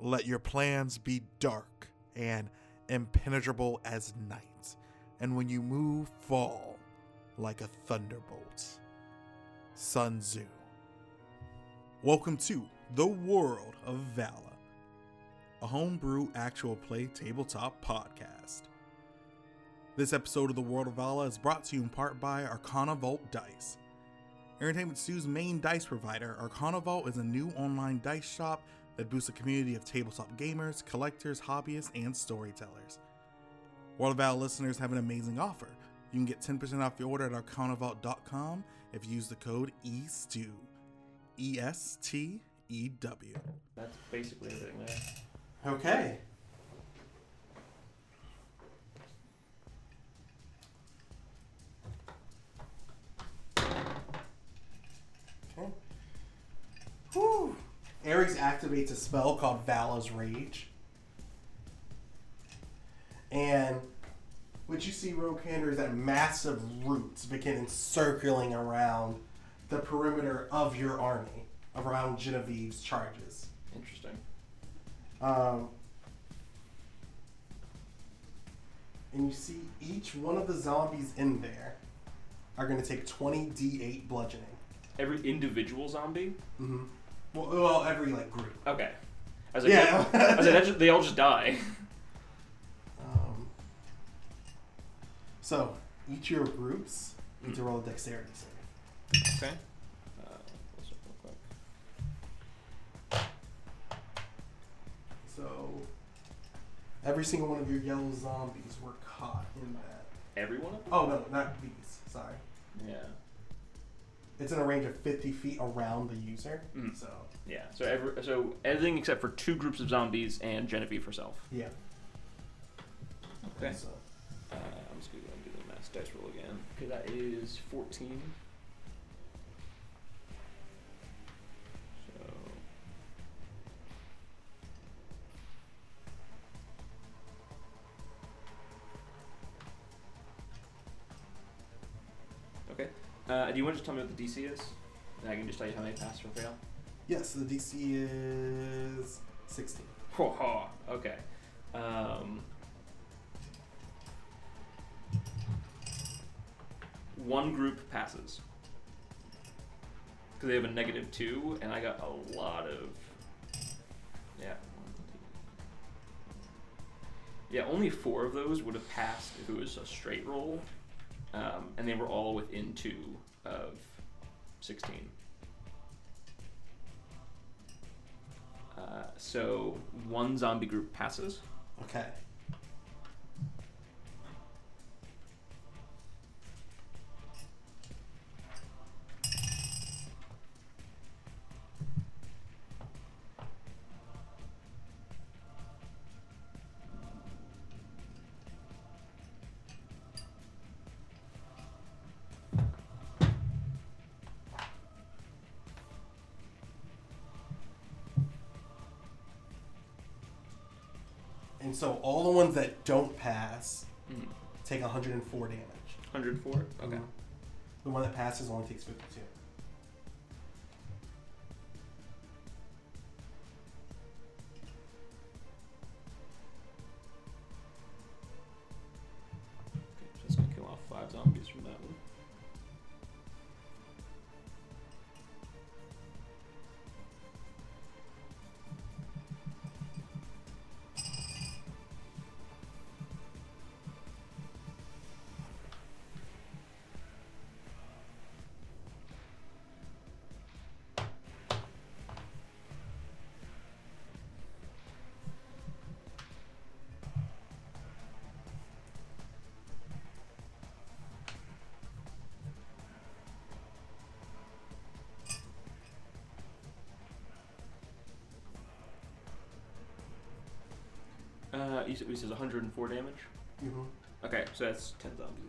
Let your plans be dark and impenetrable as night, and when you move, fall like a thunderbolt. Sun Tzu. Welcome to the world of Vala, a homebrew actual play tabletop podcast. This episode of the World of Vala is brought to you in part by Arcana Vault Dice. Entertainment Stew's main dice provider, Arcana Vault is a new online dice shop that boosts a community of tabletop gamers, collectors, hobbyists, and storytellers. World of Vala listeners have an amazing offer. You can get 10% off your order at arcanavault.com if you use the code ESTEW. E S T E W. That's basically everything there. Okay. Okay. Ares activates a spell called Vala's Rage. And what you see, Rokander, is that massive roots begin circling around the perimeter of your army, around Genevieve's charges. Interesting. Um, and you see each one of the zombies in there are going to take 20 d8 bludgeoning. Every individual zombie? Mm-hmm. Well, well, every like group. Okay. I was like, Yeah. I was like, that just, they all just die. Um, so each of your groups need to roll a dexterity save. Okay. Uh, let's look real quick. So every single one of your yellow zombies were caught in that. Every one of them? Oh no, not these. Sorry. Yeah. It's in a range of 50 feet around the user. Mhm. So Yeah. So every so everything except for two groups of zombies and Genevieve herself. yeah. Okay. So, Uh, I'm just gonna go and do the mass dice roll again. Okay, that is 14. So. Okay. Uh, do you want to just tell me what the DC is? And I can just tell you how many pass or fail. Yes, the DC is 16. okay. Um, one group passes. Because they have a negative two, and I got a lot of. Yeah. Yeah, only four of those would have passed if it was a straight roll, um, and they were all within two of 16. So one zombie group passes. Okay. So all the ones that don't pass Mm. take 104 damage. 104? Okay. Mhm. The one that passes only takes 52. You said, 104 damage? Mm-hmm. Okay, so that's 10 zombies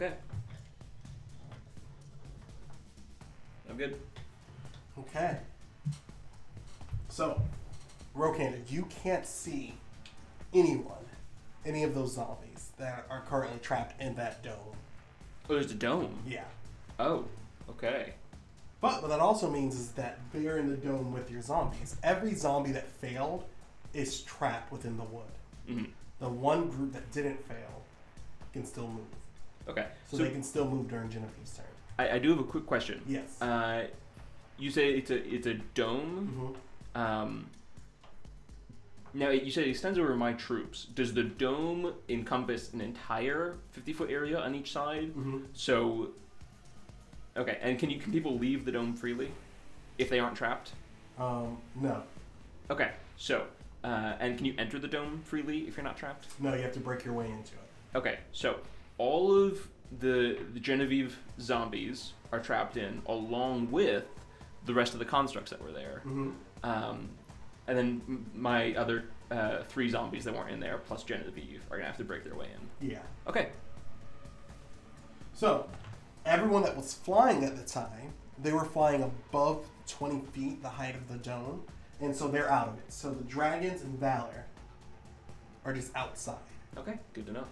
Okay. I'm good. Okay. So, Rokander, you can't see anyone, any of those zombies that are currently trapped in that dome. Oh, there's a dome. Yeah. Oh, okay. But what that also means is that they're in the dome with your zombies. Every zombie that failed is trapped within the wood. hmm The one group that didn't fail can still move. Okay. So, So, they can still move during Genevieve's turn. I, I do have a quick question. Yes. Uh, you say it's a it's a dome. hmm Um, now you said it extends over my troops. Does the dome encompass an entire fifty foot area on each side? hmm So, okay, and can you can people leave the dome freely if they aren't trapped? Um, no. Okay, so uh, and can you enter the dome freely if you're not trapped? No, you have to break your way into it. Okay, so all of the the Genevieve zombies are trapped in, along with the rest of the constructs that were there. hmm Um, and then my other uh, three zombies that weren't in there, plus Genevieve, are gonna have to break their way in. Yeah. Okay. So, everyone that was flying at the time, they were flying above 20 feet, the height of the dome, and so they're out of it. So the dragons and Valor are just outside. Okay. Good to know.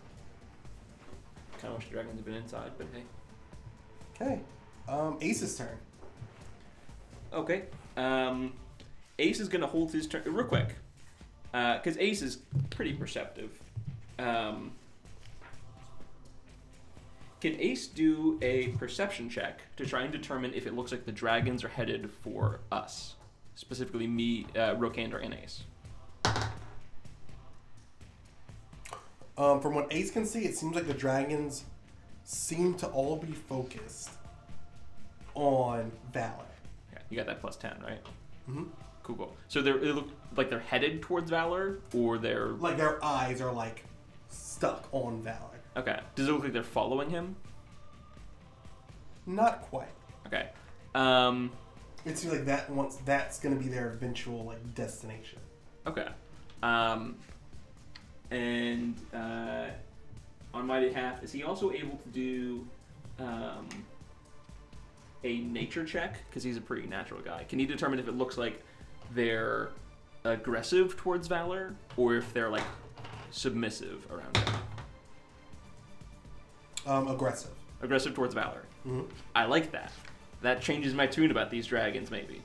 Kind of wish the dragons had been inside, but hey. Okay. Um, Ace's turn. Okay. Um, Ace is gonna hold his turn real quick, because Ace is pretty perceptive. Um, can Ace do a perception check to try and determine if it looks like the dragons are headed for us, specifically me, uh, Rokander, and Ace? Um, from what Ace can see, it seems like the dragons seem to all be focused on Valor. Yeah, you got that plus ten, right? hmm Cool, cool. So they're they look like they're headed towards Valor, or they're Like their eyes are like stuck on Valor. okay. Does it look like they're following him? Not quite. Okay. Um, It seems like that once that's going to be their eventual like destination. Okay. Um, and uh, on my behalf, is he also able to do um, a nature check? Because he's a pretty natural guy. Can he determine if it looks like they're aggressive towards Valor or if they're like submissive around him? Um, aggressive. Aggressive towards Valor. hmm I like that. That changes my tune about these dragons, maybe.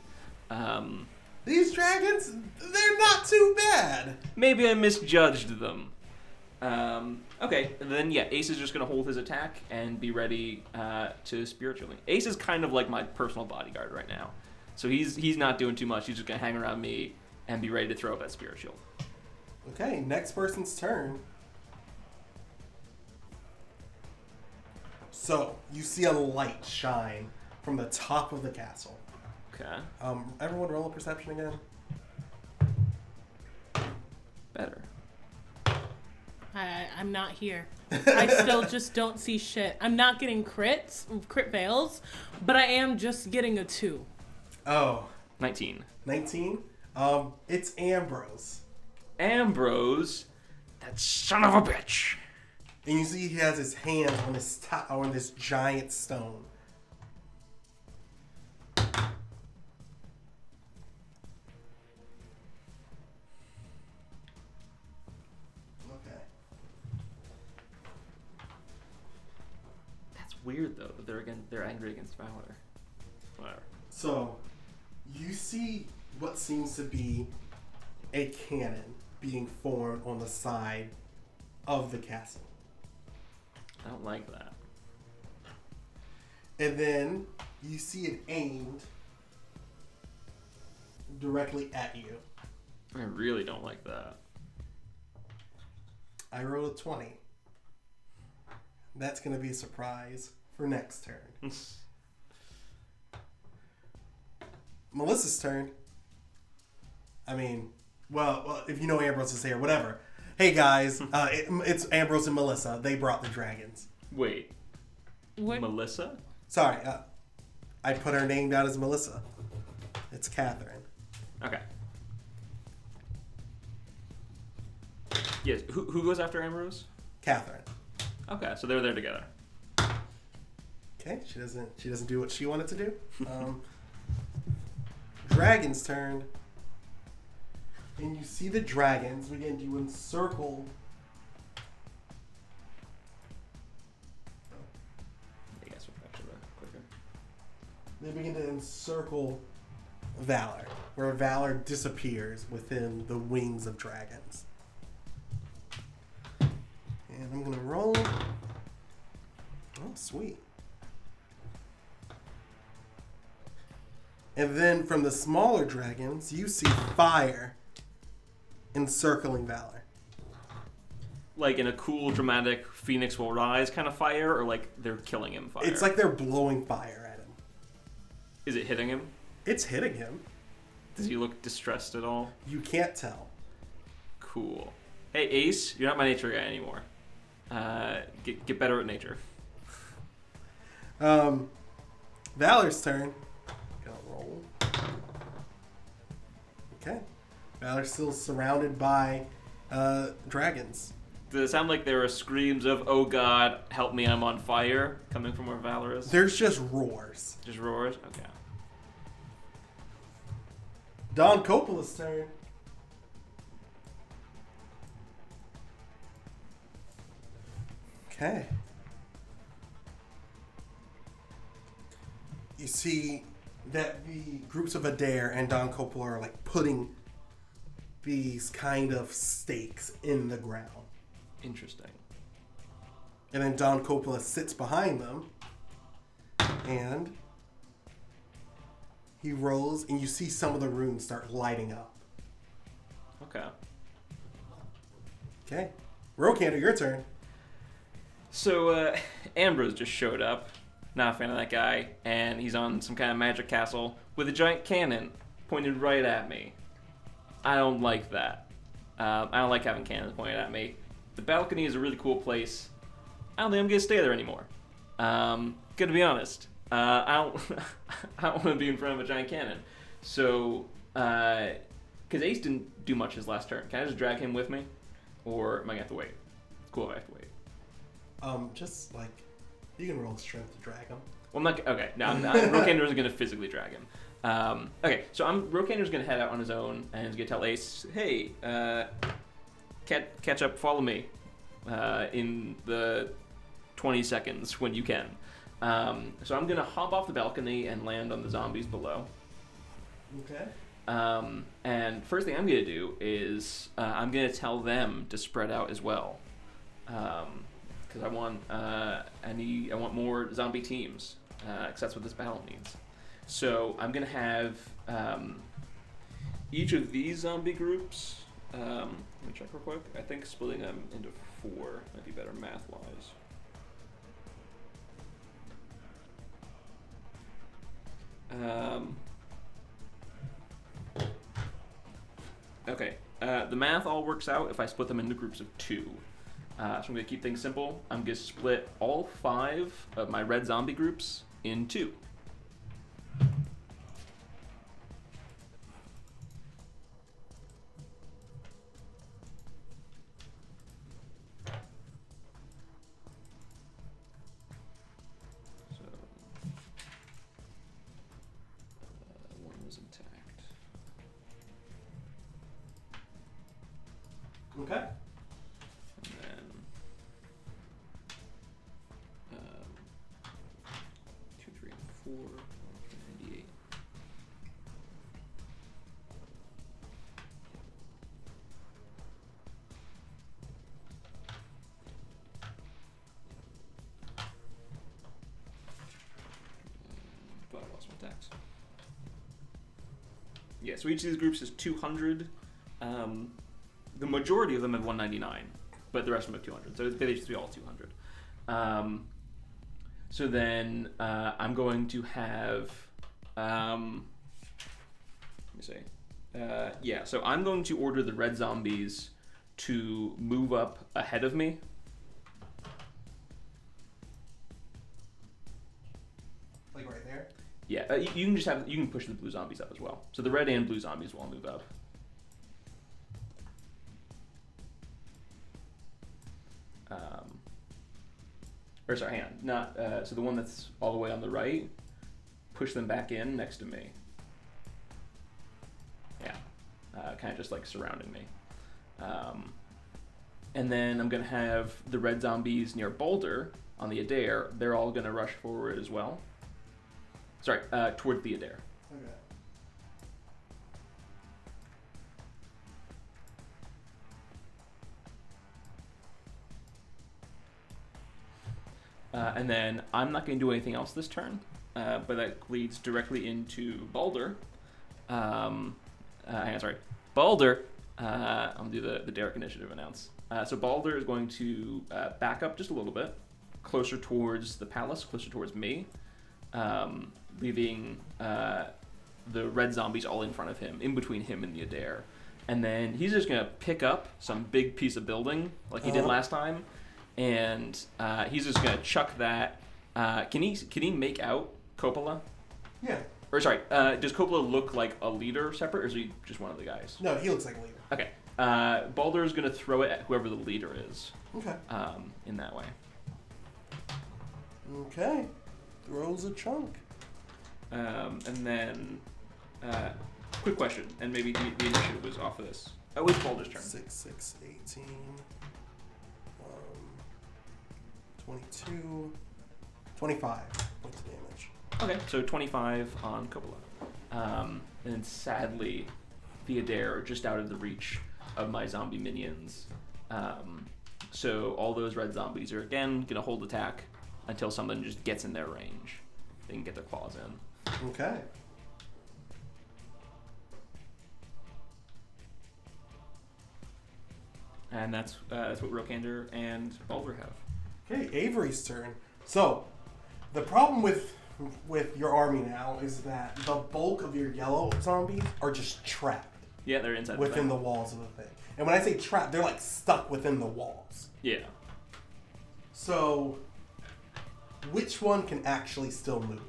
Um, These dragons, they're not too bad. Maybe I misjudged them. Um, okay, then yeah, Ace is just gonna hold his attack and be ready uh, to spiritually. Ace is kind of like my personal bodyguard right now, so he's he's not doing too much. He's just gonna hang around me and be ready to throw up that spiritual. Okay, next person's turn. So you see a light shine from the top of the castle. Okay, Um, everyone roll a perception again. better. I, I'm not here. I still just don't see shit. I'm not getting crits, crit fails, but I am just getting a two. Oh, Nineteen. 19. Um, it's Ambrose. Ambrose, that son of a bitch. And you see he has his hands on this top, on this giant stone. Weird though. That they're again they're angry against Valor. Whatever. So, you see what seems to be a cannon being formed on the side of the castle. I don't like that. And then you see it aimed directly at you. I really don't like that. I rolled a 20. That's going to be a surprise for next turn. Melissa's turn. I mean, well, well if you know Ambrose is here, whatever. Hey guys, uh, it, it's Ambrose and Melissa. They brought the dragons. Wait, What? Melissa? Sorry, uh, I put her name down as Melissa. It's Catherine. Okay. Yes. Who, who goes after Ambrose? Catherine. Okay, so they're there together. Okay, she doesn't. She doesn't do what she wanted to do. Um, dragon's turn, and you see the dragons begin to encircle. I guess we're actually quicker. They begin to encircle Valor, where Valor disappears within the wings of dragons. And I'm gonna roll. Oh, sweet. And then from the smaller dragons, you see fire encircling Valor. Like in a cool, dramatic Phoenix will rise kind of fire, or like they're killing him fire. It's like they're blowing fire at him. is it hitting him? It's hitting him. Does he look distressed at all? You can't tell. Cool. Hey Ace, you're not my nature guy anymore. Uh, get get better at nature. Um, Valor's turn. Gonna roll. Okay. Valor's still surrounded by uh, dragons. Does it sound like there are screams of "Oh God, help me! I'm on fire" coming from where Valor is? There's just roars. Just roars. Okay. Don Coppola's turn. Okay. You see that the groups of Adair and Don Coppola are like putting these kind of stakes in the ground. Interesting. And then Don Coppola sits behind them and he rolls and you see some of the runes start lighting up. Okay. Okay. Rokander, your turn. So uh, Ambrose just showed up. Not a fan of that guy, and he's on some kind of magic castle with a giant cannon pointed right at me. I don't like that. Um, I don't like having cannons pointed at me. The balcony is a really cool place. I don't think I'm gonna stay there anymore. Um, gonna be honest. Uh, I don't. I don't want to be in front of a giant cannon. So, because Ace didn't do much his last turn, can I just drag him with me, or am I gonna have to wait? It's cool if I have to wait. Um, just like you can roll strength to drag him. Well, I'm not. Okay, no, I'm not. Rokander isn't going to physically drag him. Um, okay, so I'm Rokander's going to head out on his own and he's going to tell Ace, "Hey, uh, catch, catch up, follow me uh, in the 20 seconds when you can." Um, so I'm going to hop off the balcony and land on the zombies below. Okay. Um, and first thing I'm going to do is uh, I'm going to tell them to spread out as well, because I want uh, need I want more zombie teams, because that's what this battle needs. So I'm to have um, each of these zombie groups. Um, let me check real quick. I think splitting them into four might be better math wise. Um, Okay. Uh, the math all works out if I split them into groups of two. Uh, so I'm going to keep things simple. I'm going to split all five of my red zombie groups in two. Okay. Tax. Yeah, so each of these groups is 200. Um, the majority of them have 199, but the rest of them have 200. So just be all 200. Um, so then uh, I'm going to have. Um, let me see. Uh, yeah, so I'm going to order the red zombies to move up ahead of me. You, can just have you can push the blue zombies up as well. So the red and blue zombies will all move up. Um, or sorry, hang on, not uh, so the one that's all the way on the right. Push them back in next to me. Yeah, uh, kind of just like surrounding me. Um, and then I'm gonna have the red zombies near Balder on the Adair. They're all gonna rush forward as well. Sorry, uh, toward the Adair. Okay. Uh, and then I'm not going to do anything else this turn, uh, but that leads directly into Balder. Um, uh, hang on, sorry. Balder, uh, I'm going to do the, the Derrick initiative announce. Uh, so Balder is going to uh, back up just a little bit, closer towards the palace, closer towards me, um, leaving uh, the red zombies all in front of him, in between him and the Adair. And then he's just going to pick up some big piece of building like he did Uh-huh. last time and uh, he's just gonna chuck that. Uh, can he can he make out Coppola? Yeah. Or sorry, uh, does Coppola look like a leader separate, or is he just one of the guys? No, he looks like a leader. Okay, uh, is gonna throw it at whoever the leader is. Okay. Um, in that way. Okay. Throws a chunk. Um, and then, uh, quick question, and maybe the, the initiative was off of this. Oh, it's Balder's turn. 6, 6, 18. Um, 22. 25 points of damage. Okay, so 25 on Coppola. Um, and sadly, the Adair are just out of the reach of my zombie minions. Um, so all those red zombies are again gonna hold attack until someone just gets in their range. They can get their claws in. Okay. And that's uh, that's what Rokander and Balder have. Okay, Avery's turn. So, the problem with with your army now is that the bulk of your yellow zombies are just trapped Yeah, they're inside within the the walls of the thing. And when I say trapped, they're like stuck within the walls. Yeah. So, which one can actually still move?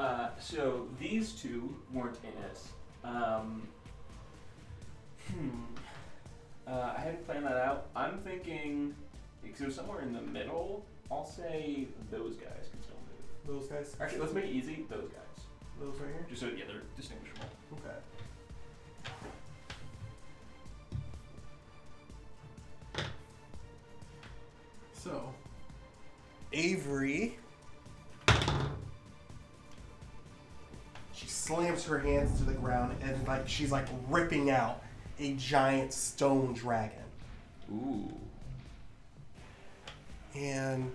Uh, so these two weren't in it. Um, hmm. Uh, I hadn't planned that out. I'm thinking because it was somewhere in the middle. I'll say those guys can still move. Those guys? Actually, let's make it easy. Those guys, Those right here? just so yeah, they're distinguishable. Okay. So, Avery. Slams her hands to the ground and like she's like ripping out a giant stone dragon. Ooh. And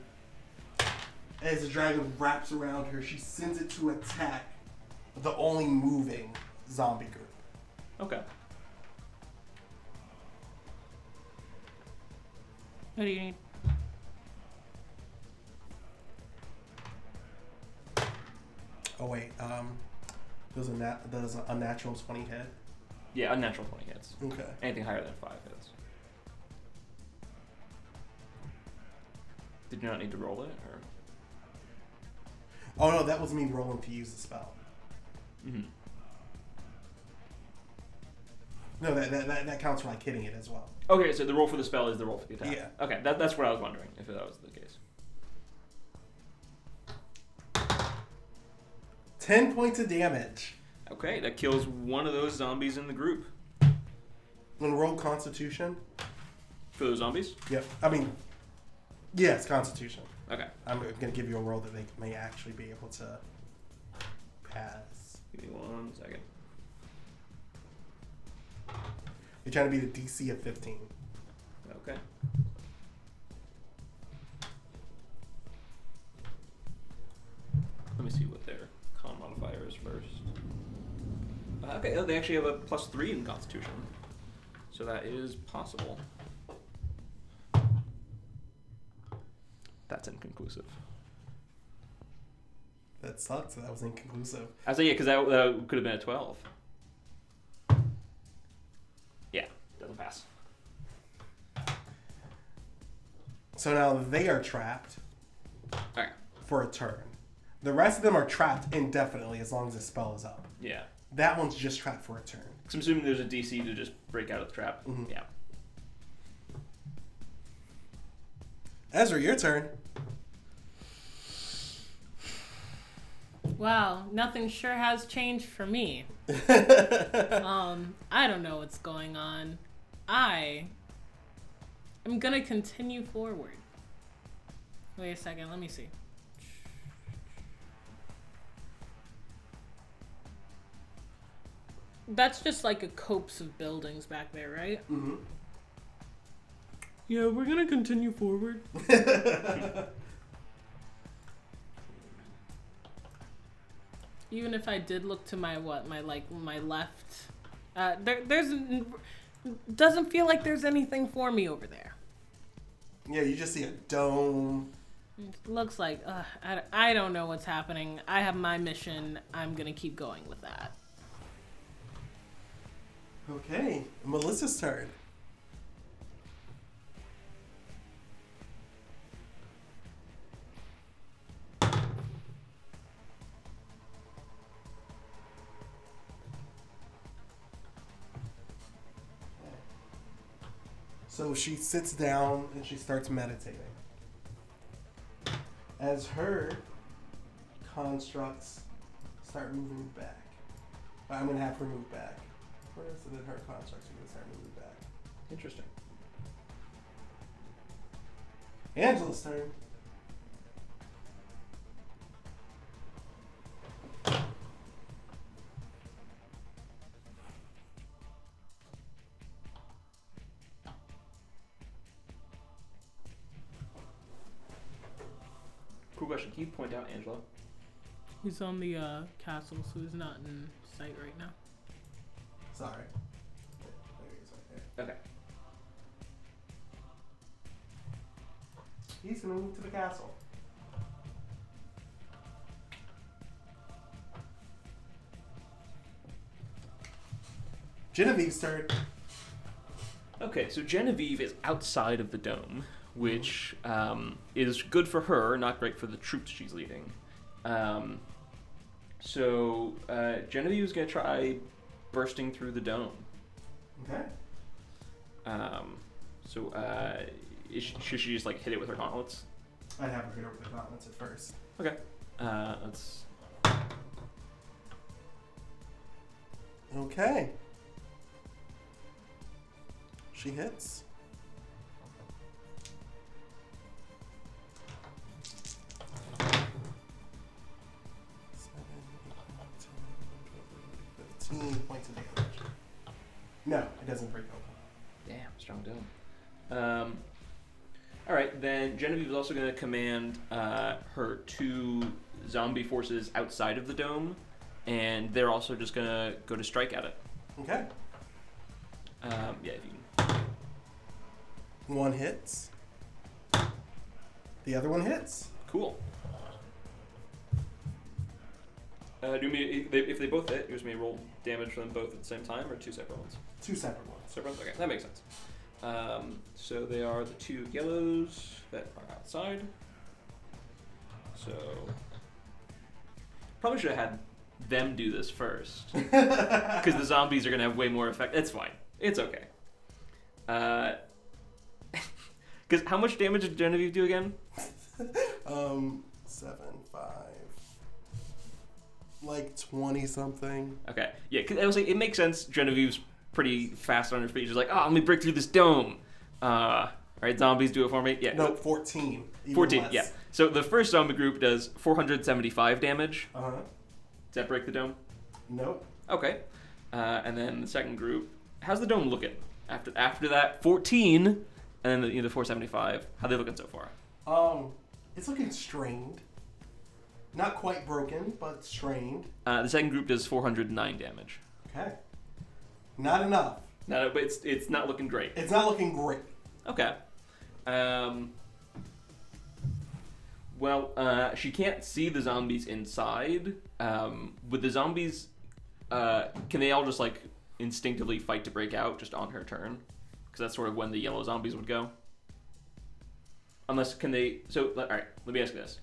as the dragon wraps around her, she sends it to attack the only moving zombie group. Okay. What do you need? Oh wait, um, does a nat- does a unnatural twenty hit? Yeah, unnatural twenty hits. Okay. Anything higher than five hits. Did you not need to roll it, or? Oh no, that was me rolling to use the spell. Mm-hmm. No, that that, that, that counts for like hitting it as well. Okay, so the roll for the spell is the roll for the attack. Yeah. Okay, that, that's what I was wondering if that was the case. Ten points of damage. Okay, that kills one of those zombies in the group. And roll Constitution. For those zombies? Yep. I mean, yes, Constitution. Okay. I'm gonna give you a roll that they may actually be able to pass. Give me one second. You're trying to beat a DC of 15. Okay. Let me see what their Uh, okay, oh, they actually have a plus three in Constitution, so that is possible. That's inconclusive. That sucks. That was inconclusive. I say yeah, because that, that could have been a twelve. Yeah, doesn't pass. So now they are trapped Alright. for a turn. The rest of them are trapped indefinitely as long as the spell is up. Yeah. That one's just trapped for a turn. So I'm assuming there's a DC to just break out of the trap. Mhm. Yeah. Ezra, your turn. Wow, nothing sure has changed for me. um, I don't know what's going on. I am gonna continue forward. Wait a second, let me see. That's just like a copse of buildings back there, right? hmm Yeah, we're gonna continue forward. Even if I did look to my what, my like my left, uh, there there's doesn't feel like there's anything for me over there. Yeah, you just see a dome. It looks like uh, I, I don't know what's happening. I have my mission. I'm gonna keep going with that. Okay, Melissa's turn. So she sits down and she starts meditating. As her constructs start moving back. I'm gonna have her move back. Where is it in her constructs? We're gonna start moving back. Interesting. Angela's turn. Cool question. Can you point out Angela? He's on the uh, castle, so he's not in sight right now. Sorry. There he is right Okay. He's gonna move to the castle. Genevieve's turn. Okay, so Genevieve is outside of the dome, which um, is good for her, not great for the troops she's leading. Um, so uh, Genevieve is going to try bursting through the dome. Okay. Um, so uh, is she, should she just like hit it with her gauntlets? I'd have her hit her with the gauntlets at first. Okay. Uh, let's. Okay. She hits. 15 points of damage. No, it doesn't break open. Damn, strong dome. Um, all right, then Genevieve is also going to command uh, her two zombie forces outside of the dome, and they're also just going to go to strike at it. Okay. Um, yeah, if you can. One hits. The other one hits. Cool. Uh, do mean if they, if they both hit, you just may roll damage for them both at the same time, or two separate ones? Two separate ones. Separate ones? Okay, that makes sense. Um, so they are the two yellows that are outside. So probably should have had them do this first, because the zombies are gonna have way more effect. It's fine. It's okay. Uh, because how much damage did Genevieve do again? Um, seven, five, like twenty something. Okay, yeah, 'cause I was like, it makes sense. Genevieve's pretty fast on her feet. She's like, oh, let me break through this dome. Uh, all right, zombies, do it for me. Yeah, No, fourteen. 14, less. yeah. So the first zombie group does 475 damage. Uh huh. Does that break the dome? Nope. Okay. Uh, and then the second group, how's the dome looking? After after that, 14, and then the, you know, the 475. How they looking so far? Um, it's looking strained. Not quite broken, but strained. Uh, the second group does 409 damage. Okay. Not enough. No, but it's it's not looking great. It's not looking great. Okay. Um. Well, uh, she can't see the zombies inside. Um, with the zombies, uh, can they all just like instinctively fight to break out just on her turn? Because that's sort of when the yellow zombies would go. Unless can they? So all right, let me ask you this: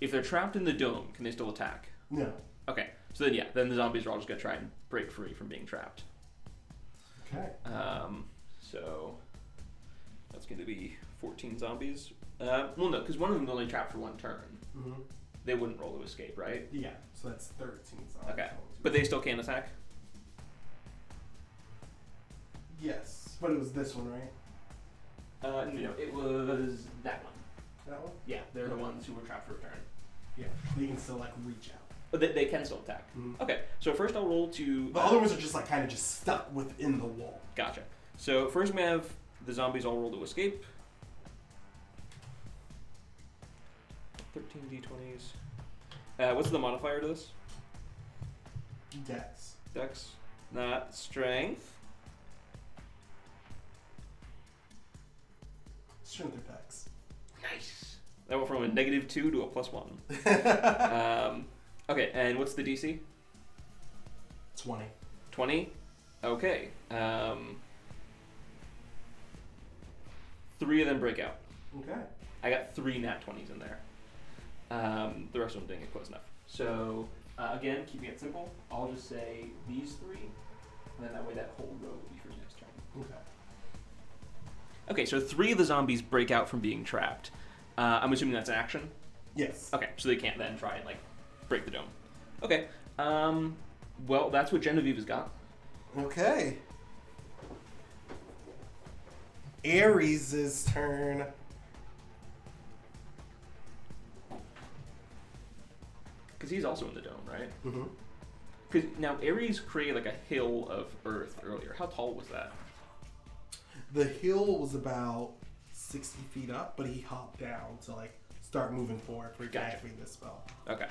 If they're trapped in the dome, can they still attack? No. Okay, so then yeah, then the zombies are all just gonna try and break free from being trapped. Okay. Um, so that's going to be 14 zombies. Uh, well, no, because one of them's only trapped for one turn. Mm-hmm. they wouldn't roll to escape, right? Yeah, so that's 13. So Okay. But they still can't attack. Yes, but it was this one, right? Uh, no, it was that one. That one? Yeah, they're the ones who were trapped for a turn. Yeah, they can still like reach out. But they, they can still attack. Mhm. Okay, so first I'll roll to. The other ones are just like kind of just stuck within the wall. Gotcha. So first we have the zombies all roll to escape. 13 d20s. Uh, what's the modifier to this? Dex. Dex. Not strength. Strength or dex. Nice. That went from a negative 2 to a plus 1. um, okay, and what's the DC? 20. 20? Okay. Um, three of them break out. Okay. I got three nat 20s in there. Um, the rest of them didn't get close enough. So, uh, again, keeping it simple, I'll just say these three, and then that way that whole row will be for your next turn. Okay. Okay, so three of the zombies break out from being trapped. Uh, I'm assuming that's an action. Yes. Okay, so they can't then try and like break the dome. Okay. Um, well, that's what Genevieve's got. Okay. Ares' turn. Because he's also in the dome, right? Mm-hmm. Because now Ares created like a hill of earth earlier. How tall was that? The hill was about 60 feet up, but he hopped down to like start moving forward for Gotcha. casting this spell. Okay.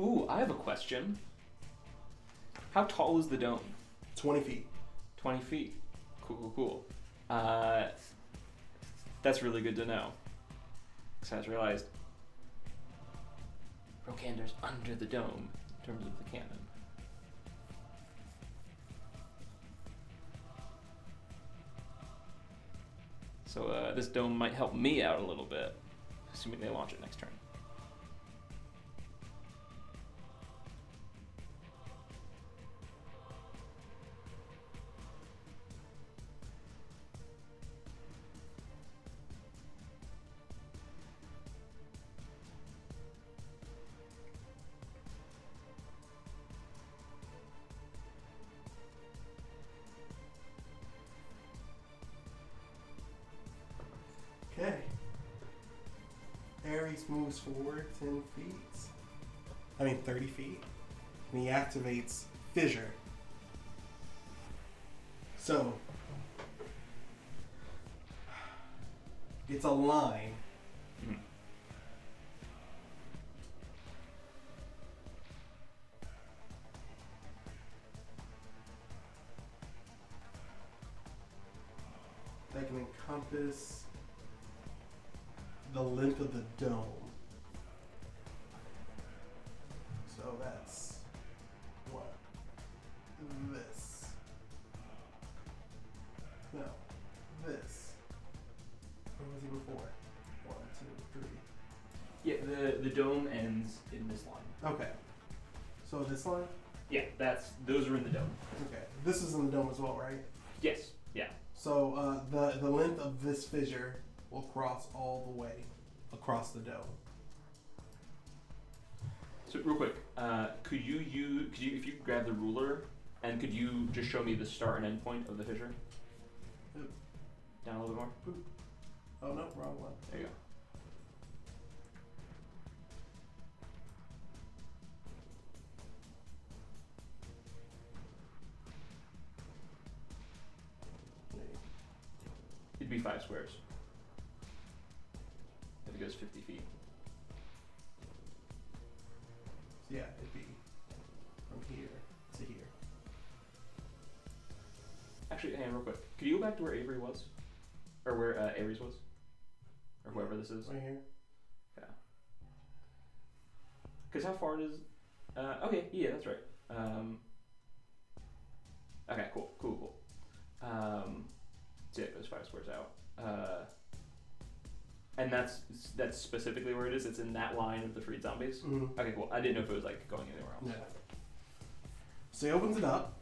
Ooh, I have a question. How tall is the dome? 20 feet. 20 feet. Cool, cool, cool. Uh, that's really good to know. Because I just realized Rokander's under the dome in terms of the cannon. So uh, this dome might help me out a little bit, assuming they launch it next turn. Moves forward 10 feet. I mean, 30 feet. And he activates Fissure. So, it's a line. That can encompass the length of the dome. So that's what? This. No. This. Where was he before? One, two, three. Yeah, the, the dome ends in this line. Okay. So this line? Yeah, that's those are in the dome. Okay. This is in the dome as well, right? Yes. Yeah. So uh, the the length of this fissure will cross all the way across the dome. So real quick, uh, could you use could you if you grab the ruler and could you just show me the start and end point of the fissure? Down a little bit more. Oh no, wrong one. There you go. It'd be five squares. If it goes fifty feet. Yeah, it'd be from here to here. Actually, hang on real quick. Could you go back to where Avery was, or where uh, Ares was, or whoever this is? Right here. Yeah. Because how far does? Uh, okay, yeah, that's right. Um, okay, cool, cool, cool. Um, so yeah, it goes five squares out. Uh, and that's that's specifically where it is. It's in that line of the freed zombies. Mm-hmm. Okay, cool. I didn't know if it was like going anywhere else. Yeah. So he opens it up.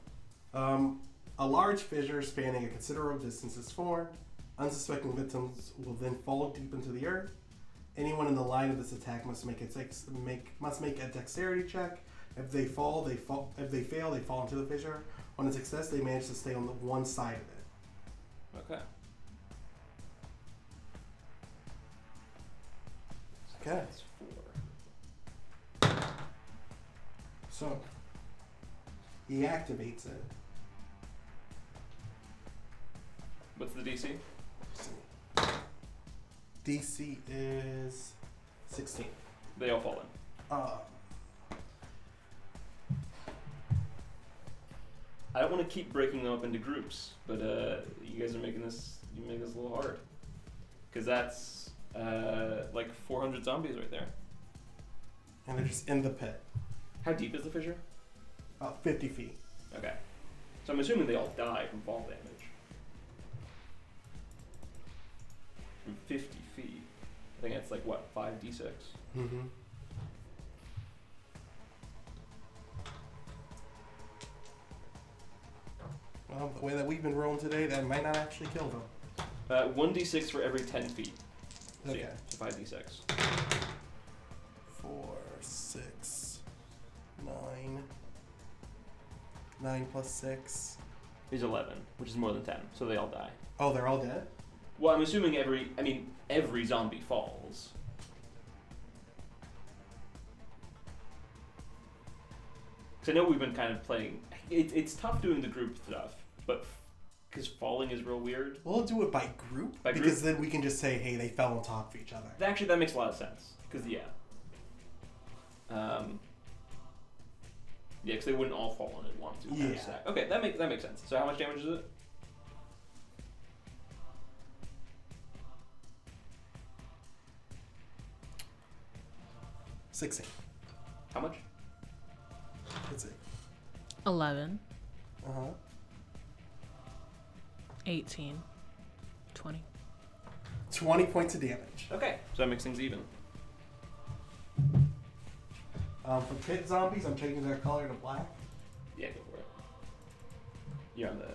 Um, a large fissure spanning a considerable distance is formed. Unsuspecting victims will then fall deep into the earth. Anyone in the line of this attack must make a dex- make must make a dexterity check. If they fall, they fall. If they fail, they fall into the fissure. On a success, they manage to stay on the one side of it. Okay. Okay. That's four. So he activates it. What's the DC? DC is sixteen. They all fall in. Uh, I don't want to keep breaking them up into groups, but uh, you guys are making this you make this a little hard. Because that's uh, like 400 zombies right there. and they're just in the pit, How deep is the fissure? about fifty feet. Okay. So I'm assuming they all die from fall damage. From 50 feet. I think that's like what, 5d6? Mm-hmm. Well, the way that we've been rolling today, that might not actually kill them. Uh, 1d6 for every 10 feet. So, Okay. yeah, so 5d6. Four, six, nine. Nine plus six. Is 11, which is more than 10. So they all die. Oh, they're all dead? Well, I'm assuming every, I mean, every zombie falls. Because I know we've been kind of playing. It, it's tough doing the group stuff, but because falling is real weird. We'll do it by group By because then we can just say, hey, they fell on top of each other. Actually, that makes a lot of sense. Because yeah, um, yeah, because they wouldn't all fall on it one, two, kind of Yeah. stack. Okay, that makes that makes sense. So how much damage is it? Sixteen. How much? Let's see. 11, Uh huh. 18, 20. Twenty points of damage. Okay, so that makes things even. Um, for pit zombies, I'm changing their color to black. Yeah, go for it. You're on the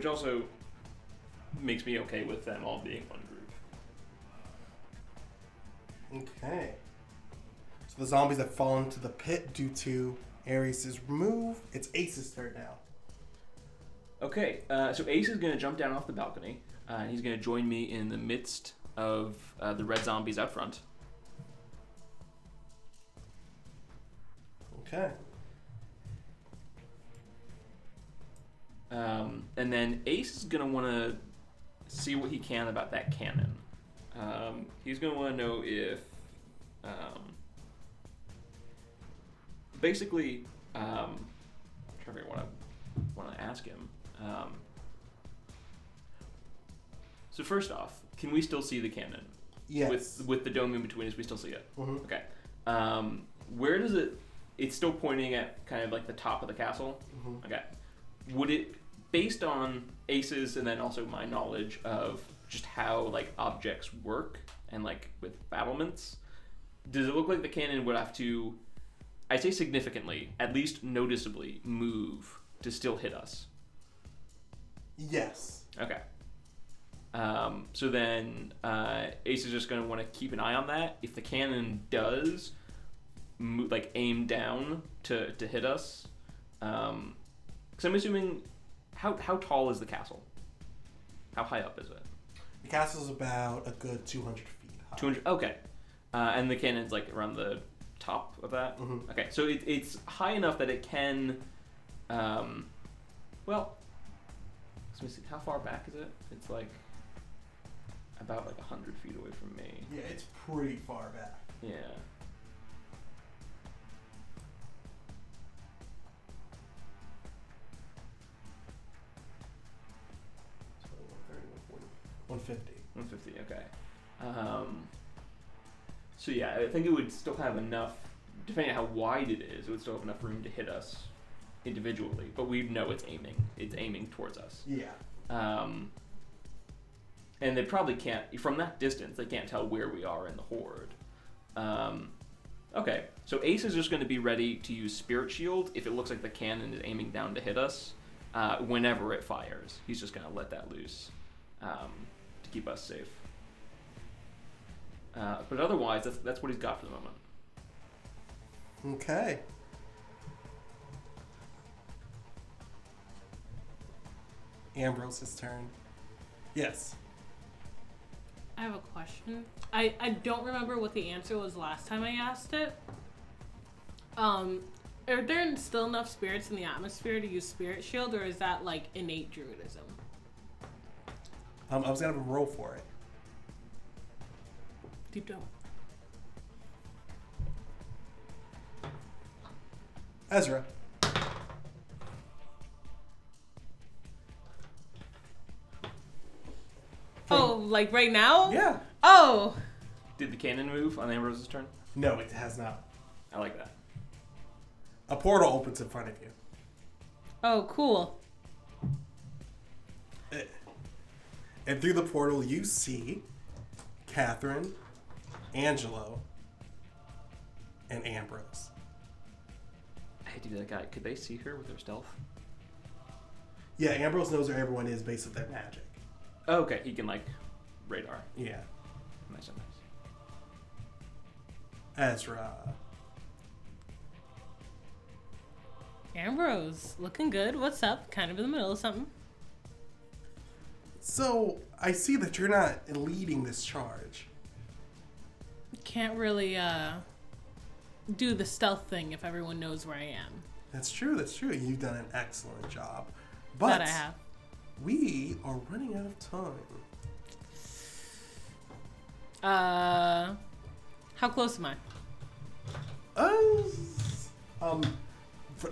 which also makes me okay with them all being one group. Okay. So the zombies that fall into the pit due to Ares' move, it's Ace's turn now. Okay, uh, so Ace is going to jump down off the balcony. Uh, and he's going to join me in the midst of uh, the red zombies out front. Okay. And then Ace is going to want to see what he can about that cannon. Um, he's going to want to know if. Um, basically, um, I'm trying to what I want to ask him. Um, so, first off, can we still see the cannon? Yes. With, with the dome in between us, we still see it. Mhm. Okay. Um, where does it? It's still pointing at kind of like the top of the castle. Mhm. Okay. Would it, based on Aces and then also my knowledge of just how like objects work and like with battlements, does it look like the cannon would have to, I say significantly, at least noticeably move to still hit us? Yes. Okay. Um, so then uh, Ace is just going to want to keep an eye on that. If the cannon does, mo- like aim down to, to hit us, because I'm assuming, how how tall is the castle? How high up is it? The castle is about a good 200 feet high. 200. Okay. Uh, and the cannon's like around the top of that. Mhm. Okay, so it, it's high enough that it can. Um, well, let me see. How far back is it? It's like about like hundred feet away from me. Yeah, it's pretty far back. Yeah. 150. 150. Okay. Um, so yeah, I think it would still have enough, depending on how wide it is, it would still have enough room to hit us individually. But we know it's aiming. It's aiming towards us. Yeah. Um, and they probably can't from that distance. They can't tell where we are in the horde. Um, okay, so Ace is just going to be ready to use Spirit Shield if it looks like the cannon is aiming down to hit us. Uh, whenever it fires, he's just going to let that loose um, to keep us safe. Uh, but otherwise, that's that's what he's got for the moment. Okay. Ambrose's turn. Yes. I have a question. I, I don't remember what the answer was last time I asked it. Um, are there still enough spirits in the atmosphere to use Spirit Shield, or is that like innate druidism? Um, I was gonna have him roll for it. Deep down. Ezra. Oh, like right now? Yeah. Oh, Did the cannon move on Ambrose's turn? No, it has not. I like that. A portal opens in front of you. oh, cool. And through the portal, you see Catherine, Angelo, and Ambrose. Hey, dude, that guy. Could they see her with their stealth? Yeah, Ambrose knows where everyone is based on their magic. Oh, okay, he can like radar. Yeah. Nice and nice. Ezra. Ambrose, looking good. What's up? Kind of in the middle of something. So, I see that you're not leading this charge. Can't really uh do the stealth thing if everyone knows where I am. That's true, that's true. You've done an excellent job. But that I have. we are running out of time. Uh, how close am I? Uh, um,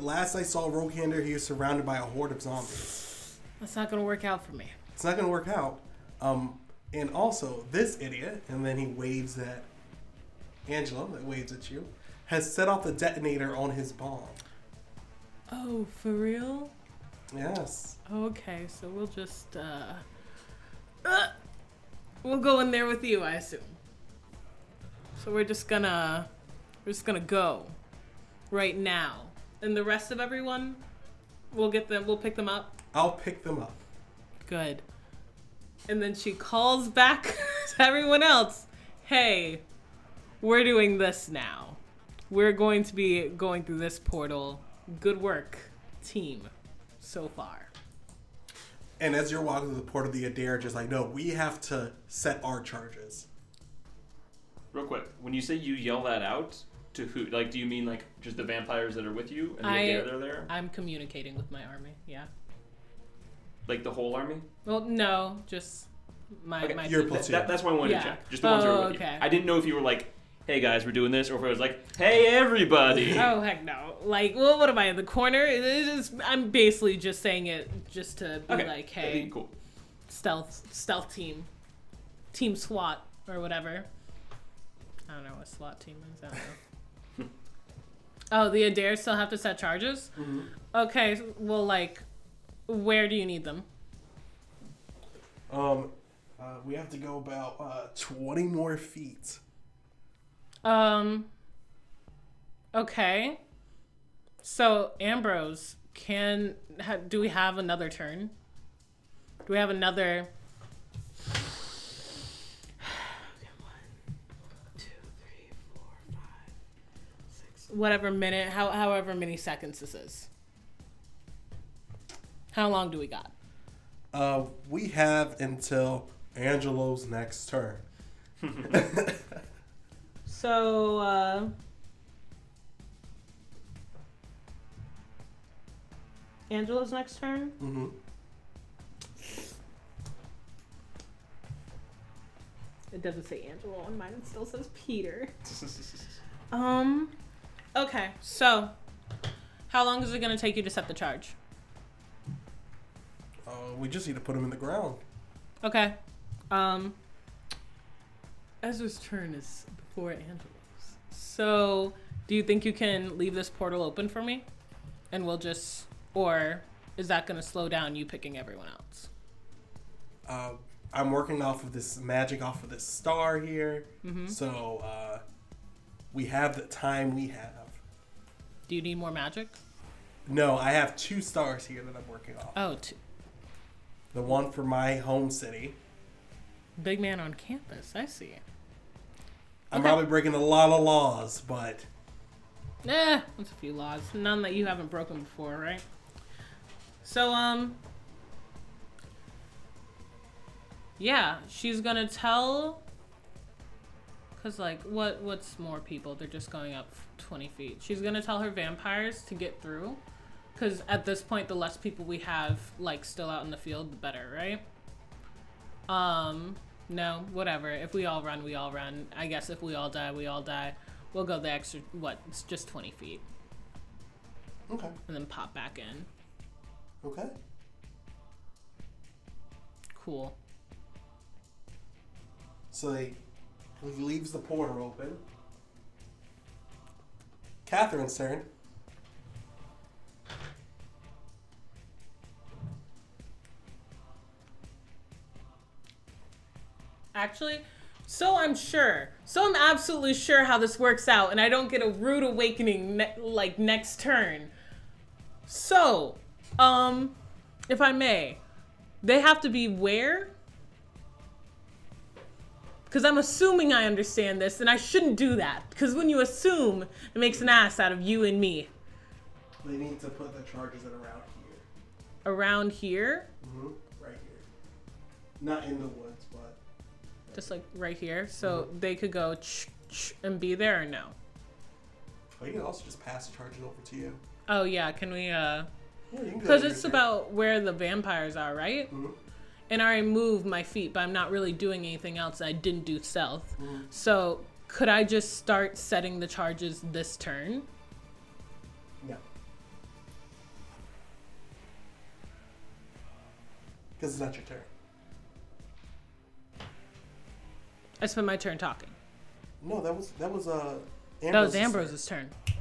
last I saw Rokander, he was surrounded by a horde of zombies. That's not gonna work out for me. It's not gonna work out. Um, and also this idiot, and then he waves at Angelo, that waves at you, has set off the detonator on his bomb. Oh, for real? Yes. Okay, so we'll just uh, uh we'll go in there with you, I assume. So we're just gonna we're just gonna go right now. And the rest of everyone, we'll get them we'll pick them up. I'll pick them up. Good. And then she calls back to everyone else. Hey, we're doing this now. We're going to be going through this portal. Good work, team, so far. And as you're walking through the port of the Adair, just like, no, we have to set our charges. Real quick, when you say you yell that out to who? Like, do you mean like just the vampires that are with you and I- they're they're there? I'm communicating with my army. Yeah. Like the whole army? Well, no, just my Okay, my. Your. Platoon. that, that's why I wanted Yeah. to check. Just the ones that Oh, are with okay. you. I didn't know if you were like, "Hey guys, we're doing this," or if it was like, "Hey everybody." Oh heck no! Like, well, what am I in the corner? Is. I'm basically just saying it just to be okay. like, hey, cool. stealth stealth team, team SWAT or whatever. I don't know what SWAT team is. I don't know. oh, the Adair still have to set charges. Mm-hmm. Okay, well, like, where do you need them? Um, uh, we have to go about uh, 20 more feet. Um. Okay. So Ambrose, can ha, do we have another turn? Do we have another? Whatever minute, how however many seconds this is. How long do we got? Uh, we have until Angelo's next turn. So, uh. Angela's next turn? hmm It doesn't say Angelo on mine, it still says Peter. Um, okay, so how long is it going to take you to set the charge? Uh, we just need to put him in the ground. Okay. Um, Ezra's turn is before Angelo's. So, do you think you can leave this portal open for me? And we'll just. Or is that going to slow down you picking everyone else? Uh, I'm working off of this magic off of this star here. Mm-hmm. So uh, we have the time we have. Do you need more magic? No, I have two stars here that I'm working off. Oh, t- The one for my home city. big man on campus. I see. I'm Okay. probably breaking a lot of laws, but Eh, that's a few laws. None that you haven't broken before, right? So, um. Yeah, she's gonna tell. Cause like, what? What's more people? They're just going up twenty feet. She's gonna tell her vampires to get through. Cause at this point, the less people we have, like, still out in the field, the better, right? Um, no, whatever. If we all run, we all run. I guess if we all die, we all die. We'll go the extra, what? It's just 20 feet. okay, And then pop back in. okay. Cool. So he leaves the portal open. Catherine's turn. Actually, so I'm sure. So I'm absolutely sure how this works out, and I don't get a rude awakening ne- like next turn. So, um, if I may, they have to be where? Because I'm assuming I understand this, and I shouldn't do that. Because when you assume, it makes an ass out of you and me. They need to put the charges in around here. Around here, hmm Right here. Not in the woods, just like right here, so they could go ch- ch- and be there or no? well, you can also just pass the charges over to you. Oh yeah, can we? uh Yeah, you can do Because that it's right about where the vampires are, right? Mhm. And I already moved my feet, but I'm not really doing anything else. I didn't do stealth. Mhm. So could I just start setting the charges this turn? No. Because it's not your turn. I spent my turn talking. No, that was that was uh. that was Ambrose's turn. Turn.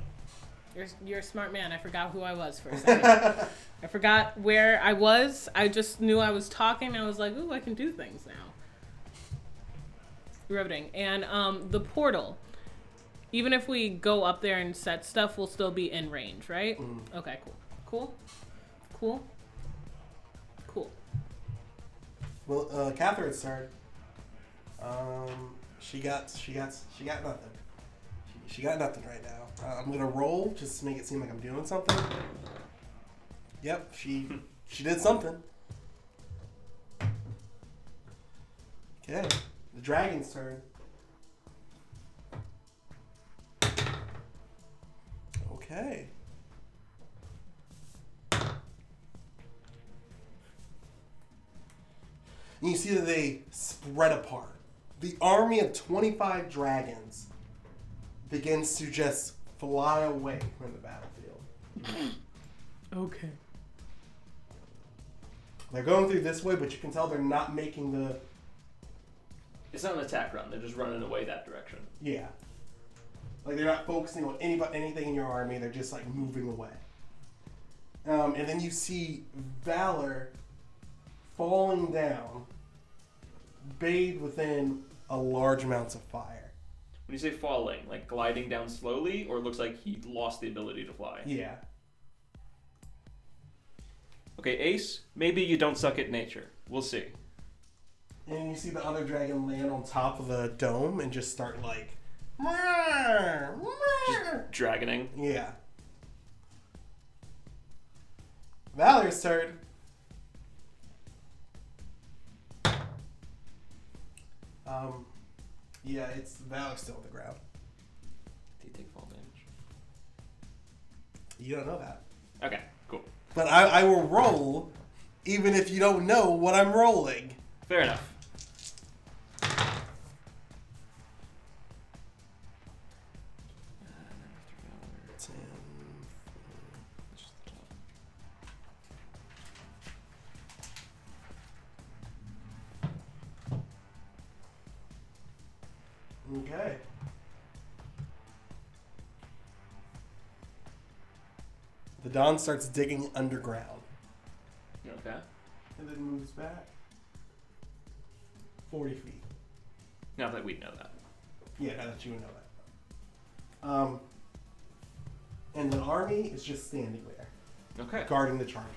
You're, you're a smart man. I forgot who I was for a second. I forgot where I was. I just knew I was talking. And I was like, ooh, I can do things now. Riveting. And um, the portal. Even if we go up there and set stuff, we'll still be in range, right? Mm. Okay, cool. Cool. Cool. Cool. Well, uh, Catherine's turn. Um, she got she got she got nothing. She, she got nothing right now. Uh, I'm gonna roll just to make it seem like I'm doing something. Yep, she she did something. Okay, the dragon's turn. Okay. And you see that they spread apart. The army of 25 dragons begins to just fly away from the battlefield. Okay. They're going through this way, but you can tell they're not making the. It's not an attack run. They're just running away that direction. Yeah. Like they're not focusing on anybody, anything in your army. They're just like moving away. Um, and then you see Valor falling down, bathed within a large amounts of fire. When you say falling, like gliding down slowly, or it looks like he lost the ability to fly. Yeah. Okay, Ace, maybe you don't suck at nature. We'll see. And you see the other dragon land on top of the dome and just start like. Dragoning. Yeah. Valor's turn. Um, yeah, it's Valor's still on the ground. Do you take fall damage? You don't know that. Okay, cool. But I, I will roll, even if you don't know what I'm rolling. Fair enough. The Dawn starts digging underground Okay. and then moves back 40 feet. Now that we know that. Yeah, now that you would know that. Um, and the army is just standing there, Okay. guarding the charges.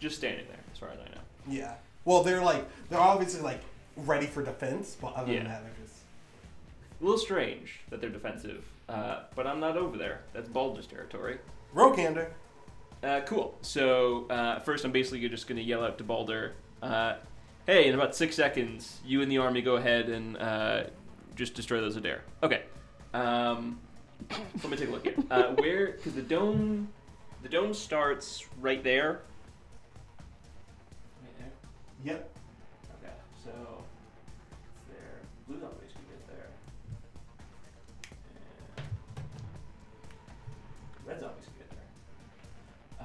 Just standing there, as far as I know. Yeah. Well, they're like, they're obviously like ready for defense, but other Yeah. than that, they're just. A little strange that they're defensive, uh, but I'm not over there. That's Balder's territory. Rokander. Uh, cool. So uh, first, I'm basically just going to yell out to Balder, uh, "Hey, in about six seconds, you and the army go ahead and uh, just destroy those Adair." Okay. Um, let me take a look here. Uh, where? Because the dome, the dome starts right there. Right there. Yep.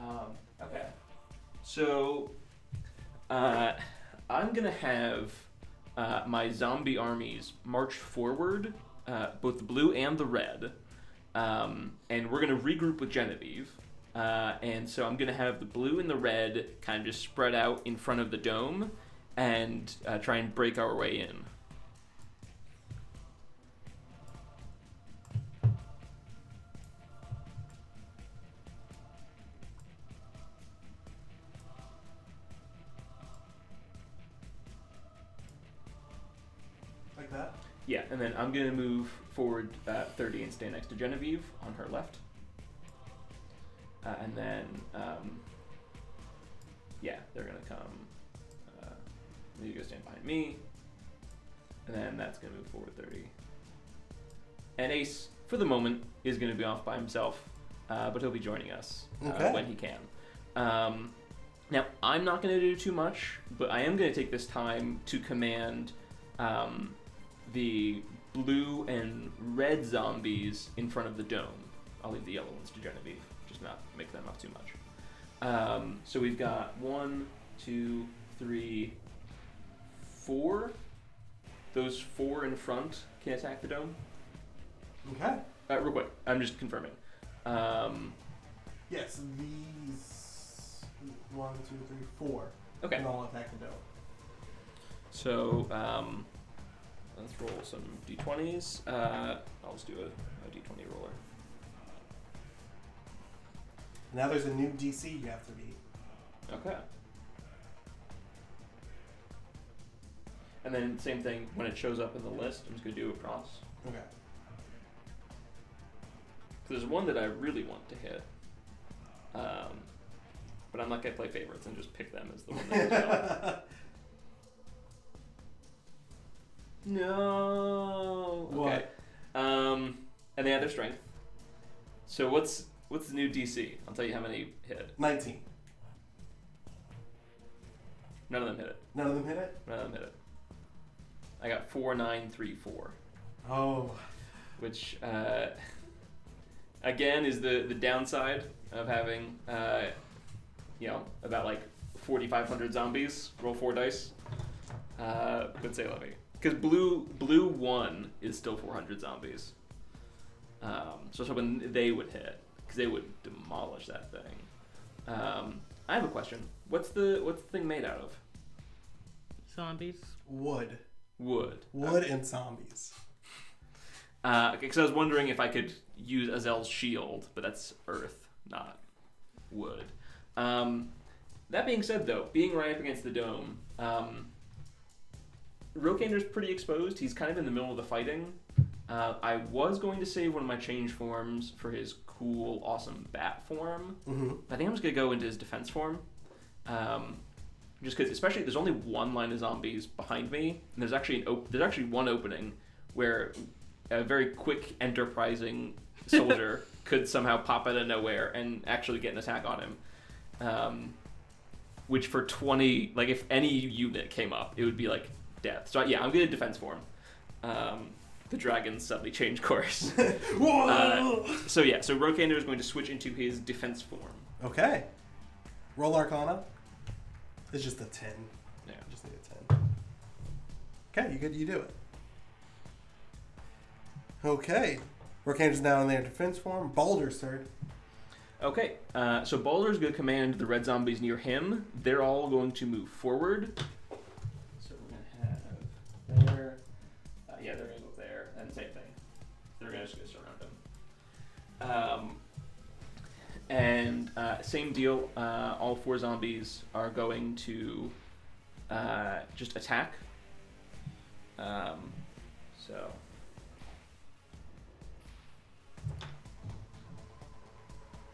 Um, okay. So uh, I'm gonna have uh, my zombie armies march forward, uh, both the blue and the red, um, and we're gonna regroup with Genevieve. Uh, and so I'm gonna have the blue and the red kind of just spread out in front of the dome, and uh, try and break our way in. Yeah, and then I'm gonna move forward uh, 30 and stand next to Genevieve on her left. Uh, and then, um, yeah, they're gonna come. Uh, you go stand behind me, and then that's gonna move forward 30. And Ace, for the moment, is gonna be off by himself, uh, but he'll be joining us uh, Okay. when he can. Um, now, I'm not gonna do too much, but I am gonna take this time to command. Um, the blue and red zombies in front of the dome. I'll leave the yellow ones to Genevieve, just not make them up too much. Um, so we've got one, two, three, four. Those four in front can attack the dome. Okay. Uh, real quick, I'm just confirming. Um, Yes, these one, two, three, four okay, can all attack the dome. so um, let's roll some d20s. Uh, I'll just do a, a d20 roller. Now there's a new DC you have to beat. Okay. And then same thing when it shows up in the list. I'm just gonna do a cross. Okay. 'Cause there's one that I really want to hit, um, but I'm not gonna play favorites and just pick them as the one that goes. No. Okay. Um, and they have their strength. So what's what's the new DC? I'll tell you how many hit. 19. None of them hit it. None of them hit it? None of them hit it. I got four, nine, three, four. Oh. which uh, again is the the downside of having uh, you know about like 4,500 zombies. Roll four dice. Uh, but say levy because blue blue one is still 400 zombies. Um, so I was hoping they would hit because they would demolish that thing. Um, I have a question. What's the what's the thing made out of? Zombies. Wood. Wood. Wood and zombies. Because I was wondering if I could use Azel's shield, but that's earth, not wood. Um, that being said, though, being right up against the dome, um, Rokander's pretty exposed. He's kind of in the middle of the fighting. Uh, I was going to save one of my change forms for his cool, awesome bat form. Mm-hmm. I think I'm just gonna go into his defense form. Um, just because, especially there's only one line of zombies behind me, and there's actually an op- there's actually one opening where a very quick, enterprising soldier could somehow pop out of nowhere and actually get an attack on him. Um, which for 20, like if any unit came up, it would be like death. So yeah, I'm good at defense form. Um, the dragons suddenly change course. Uh, so yeah, so Rokander is going to switch into his defense form. Okay. Roll Arcana. It's just a 10. Yeah. I just need a 10. Okay, you good? You do it. Okay. Rokander's now in their defense form. Balder's turn. Okay, uh, so Balder's going to command the red zombies near him. They're all going to move forward. So we're going to have there. Uh, yeah, they're going to go there, and same thing. They're going to just go surround him. Um, and uh, same deal. Uh, all four zombies are going to uh, just attack. Um, so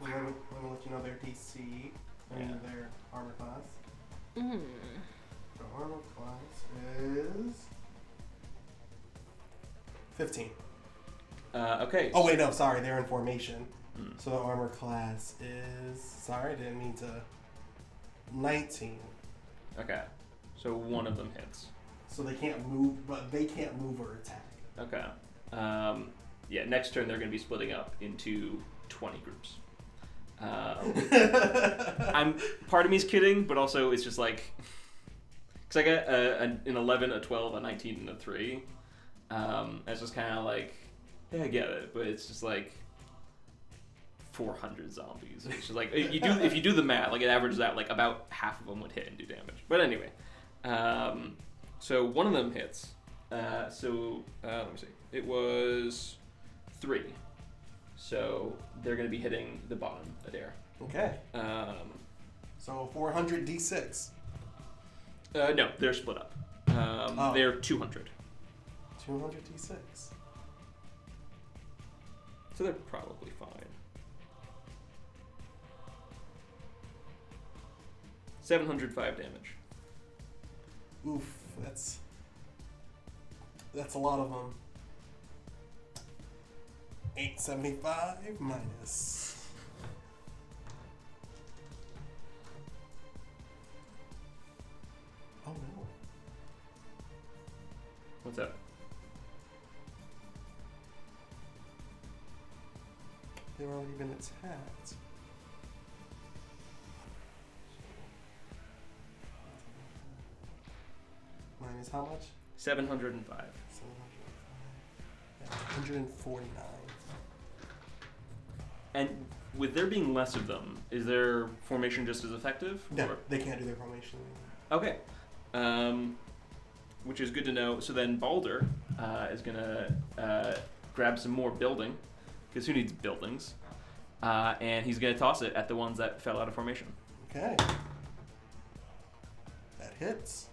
I'm gonna, I'm gonna let you know their DC and Yeah. their armor class. Mm. The armor class is 15. uh, okay. Oh wait, no, sorry, they're in formation. Mm. So the armor class is sorry, I didn't mean to. 19. Okay. So one of them hits. So they can't move, but they can't move or attack. Okay. Um, yeah, next turn they're going to be splitting up into 20 groups. Um, I'm part of me's kidding, but also it's just like because I got a, an, an 11, a 12, a 19, and a three. Um, it's just kind of like yeah, I get it, but it's just like 400 zombies. It's just like you do if you do the math, like it averages out like about half of them would hit and do damage. But anyway, um, so one of them hits. Uh, so uh, let me see. It was three. So they're going to be hitting the bottom of there. Okay. Um, So 400 d6. uh, no, they're split up. Um, Oh. They're 200. 200 d6. So they're probably fine. Seven hundred five damage. Oof, that's that's a lot of them. 875 minus. Oh no. What's up? They've already been attacked. Minus how much? Seven hundred and five. 149. And with there being less of them, is their formation just as effective? No, Or- they can't do their formation anymore. Okay. Um, which is good to know. So then Balder uh, is gonna uh, grab some more building, because who needs buildings? Uh, and he's gonna toss it at the ones that fell out of formation. Okay. That hits.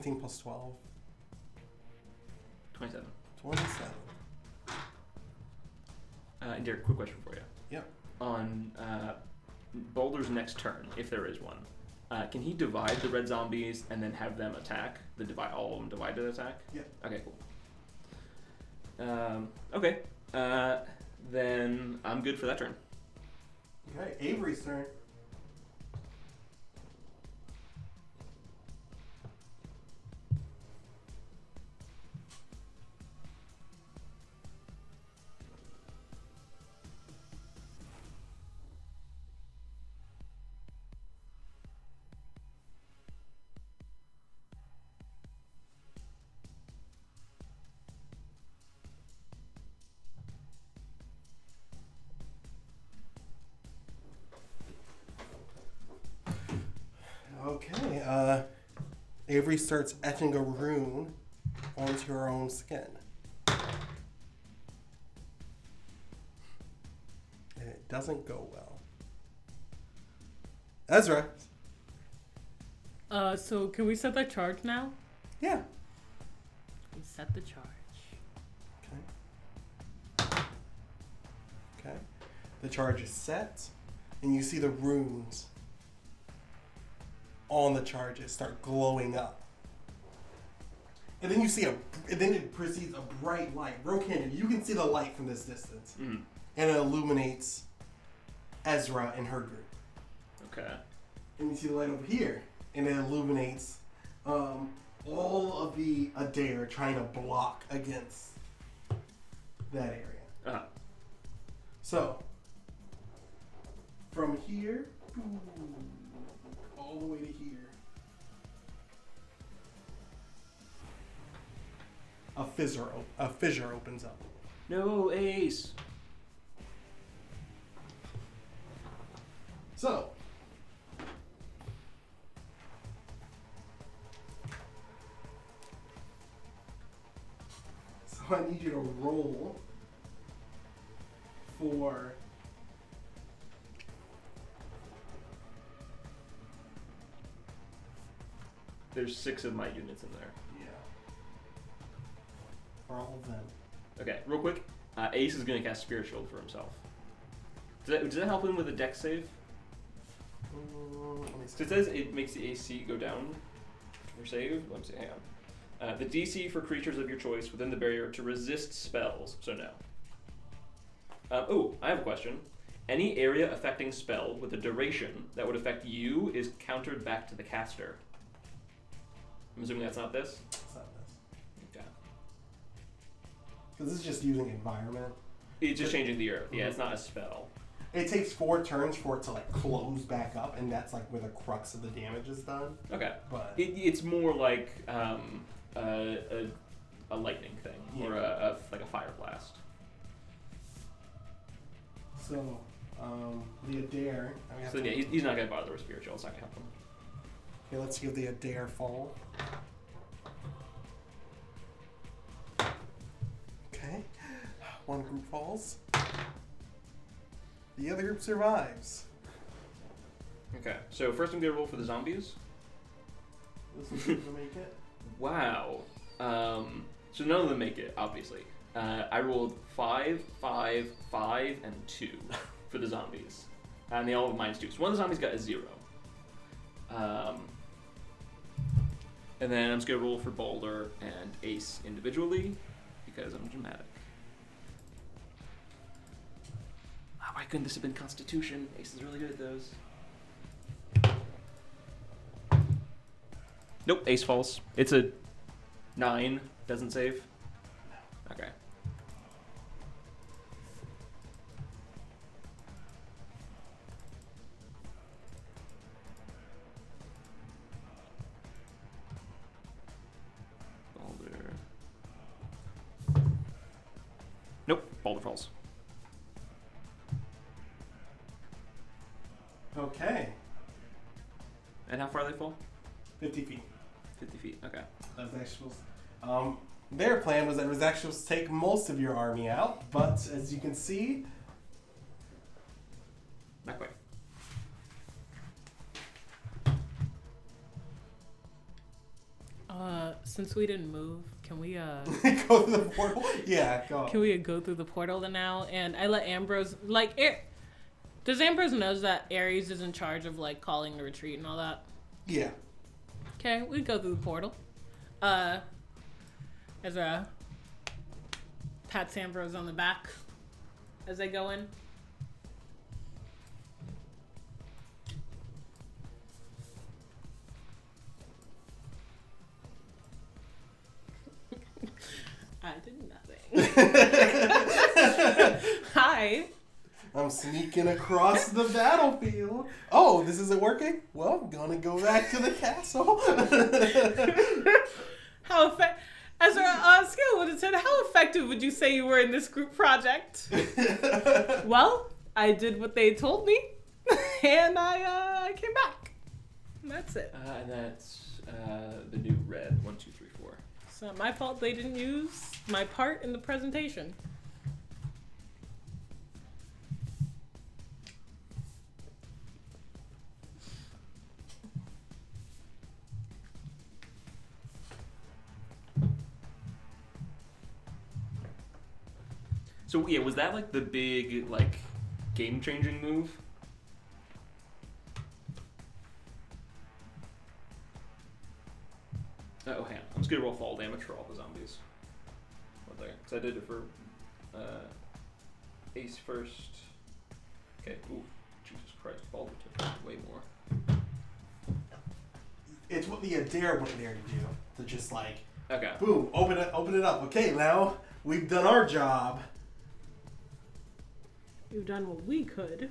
15 plus 12. 27. 27. Uh, Derrick, quick question for you. Yep. On uh, Balder's next turn, if there is one, uh, can he divide the red zombies and then have them attack? The divide, all of them divided attack. Yeah. Okay. Cool. Um, okay. Uh, then I'm good for that turn. Okay, Avery's turn. Starts etching a rune onto her own skin. And it doesn't go well. Ezra. Uh, so can we set that charge now? Yeah. We set the charge. Okay. Okay. The charge is set, and you see the runes on the charges start glowing up. And then you see a, and then it proceeds a bright light. Broken, you can see the light from this distance, Mm. and it illuminates Ezra and her group. Okay. And you see the light over here, and it illuminates um, all of the Adair trying to block against that area. Uh-huh. So, from here all the way to here, a fissure, op- a fissure opens up. No, Ace. So, so I need you to roll for There's six of my units in there. For all of them. Okay, real quick. Uh, Ace is gonna cast Spirit Shield for himself. Does that, does that help him with a dex save? Mm, let me So it says it makes the AC go down for save. Let me see. Hang on. Uh, the DC for creatures of your choice within the barrier to resist spells. So no. Um, oh, I have a question. Any area affecting spell with a duration that would affect you is countered back to the caster. I'm assuming that's not this. It's not. Because this is just using environment. It's just changing the earth. Yeah, it's not a spell. It takes four turns for it to like close back up, and that's like where the crux of the damage is done. Okay. But It, it's more like um, a, a, a lightning thing or a, a like a fire blast. so um, the Adair. I have So to- yeah, he's, he's not gonna bother with spiritual. It's not gonna help him. Okay, let's give the Adair fall. One group falls. The other group survives. Okay. So first I'm gonna roll for the zombies. This one's gonna make it. Wow. Um, so none of them make it, obviously. Uh, I rolled five, five, five, and two for the zombies, and they all have minus two. So one of the zombies got a zero. Um, and then I'm just gonna roll for Balder and Ace individually because I'm dramatic. Why couldn't this have been Constitution? Ace is really good at those. Nope, Ace falls. It's a nine. Doesn't save. Plan was that it was actually to take most of your army out, but as you can see, Not quite. Uh, since we didn't move, can we uh go to the portal. Yeah, go. can we go through the portal now? And I let Ambrose like Ar- does Ambrose knows that Ares is in charge of like calling the retreat and all that? Yeah. Okay, we go through the portal. Uh, as a pats Ambrose on the back as they go in. I did nothing. Hi. I'm sneaking across the battlefield. Oh, this isn't working? Well, I'm gonna go back to the castle. How effective? As a uh, skill would have said, how effective would you say you were in this group project? well, I did what they told me, and I uh, I came back. And that's it. Uh, and that's uh, the new red. One, two, three, four. It's not my fault they didn't use my part in the presentation. So yeah, was that like the big like game changing move? Oh, hang on. I'm just gonna roll fall damage for all the zombies. What there? Because I did it for uh, Ace first. Okay. Ooh, Jesus Christ! Balder took way more. It's what the Adair went there to do. To just like, Okay. boom, open it, open it up. Okay, now we've done our job. We've done what we could.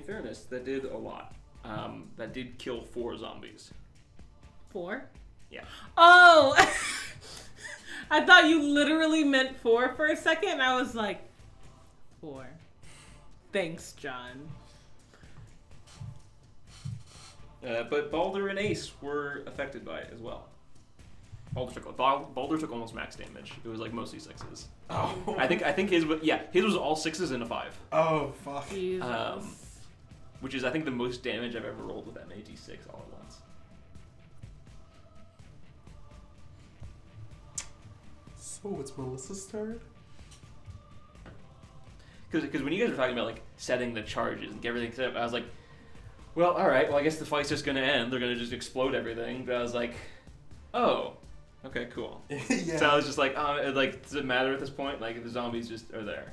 In fairness, that did a lot. Um, that did kill four zombies. Four? Yeah. Oh! I thought you literally meant four for a second, and I was like, four. Thanks, John. Uh, but Balder and Ace were affected by it as well. Balder took Bal- Balder took almost max damage. It was like mostly sixes. Oh, I think I think his was yeah his was all sixes and a five, Oh fuck. Jesus. Um, which is I think the most damage I've ever rolled with that many d6 all at once. So it's Melissa's turn. Because when you guys were talking about like setting the charges and get everything set up, I was like, well, all right, well I guess the fight's just gonna end. They're gonna just explode everything. But I was like, oh, okay, cool. yeah. So I was just like, um, like, does it matter at this point? Like, if the zombies just are there.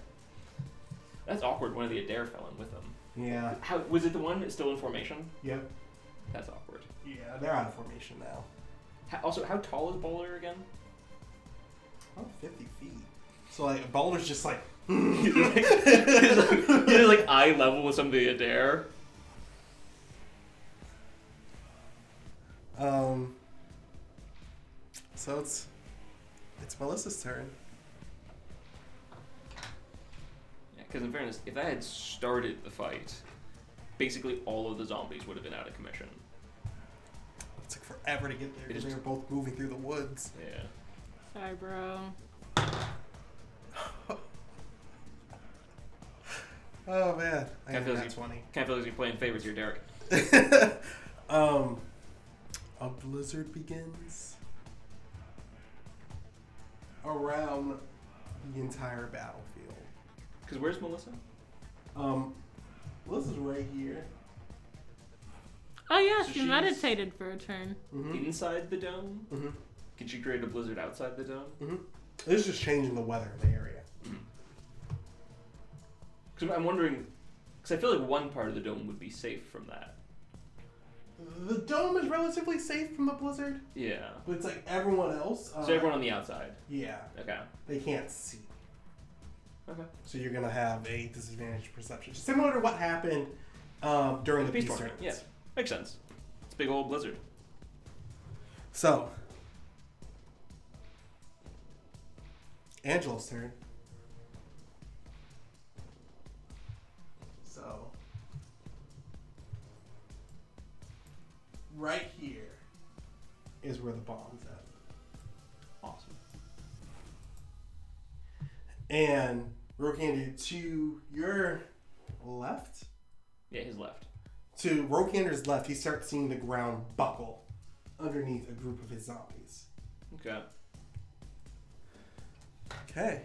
That's awkward. One of the Adair fell in with them. Yeah. How was it? The one that's still in formation? Yep. That's awkward. Yeah, they're out of formation now. How, also, how tall is Balder again? Oh, 50 feet. So like Balder's just like he's like, he's like, he's like eye level with some of the Adair. um So it's it's Melissa's turn. Yeah, because in fairness, if I had started the fight, basically all of the zombies would have been out of commission. It took forever to get there It because they were both moving through the woods. Yeah. Sorry, bro. Oh man, I Can't feel that you- twenty. Can't feel like you're playing favorites here, Derrick. um, a blizzard begins around the entire battlefield. Because where's Melissa? Um, Melissa's right here. Oh yeah, So she she's- meditated for a turn. Mm-hmm. Inside the dome? Mm-hmm. Can she create a blizzard outside the dome? Mm-hmm. This is just changing the weather in the area. Because I'm wondering, because I feel like one part of the dome would be safe from that. The dome is relatively safe from the blizzard, Yeah. but it's like everyone else. Uh, So everyone on the outside. Yeah, Okay. they can't see. Okay. So you're gonna have a disadvantaged perception, similar to what happened um, during the Peace peace tournament, tournaments. Makes sense. It's a big old blizzard. So, Angelo's turn. So, right here is where the bomb's at. Awesome. And Rokander, to your left, Yeah, his left. to Rokander's left, he starts seeing the ground buckle underneath a group of his zombies. Okay. Okay.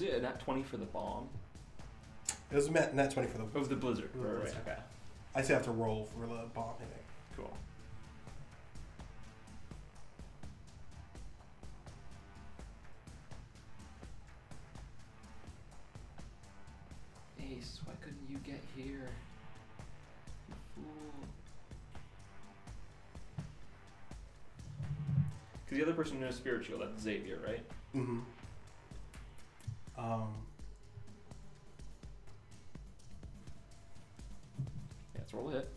Was it a nat twenty for the bomb? It was meant net twenty for the. It was the blizzard. Right, right. Okay. I still have to roll for the bomb hitting. Cool. Ace, why couldn't you get here? You fool. Because the other person knows spirit shield, that's Xavier, right? Mm-hmm. Um. Yeah, let's roll a hit.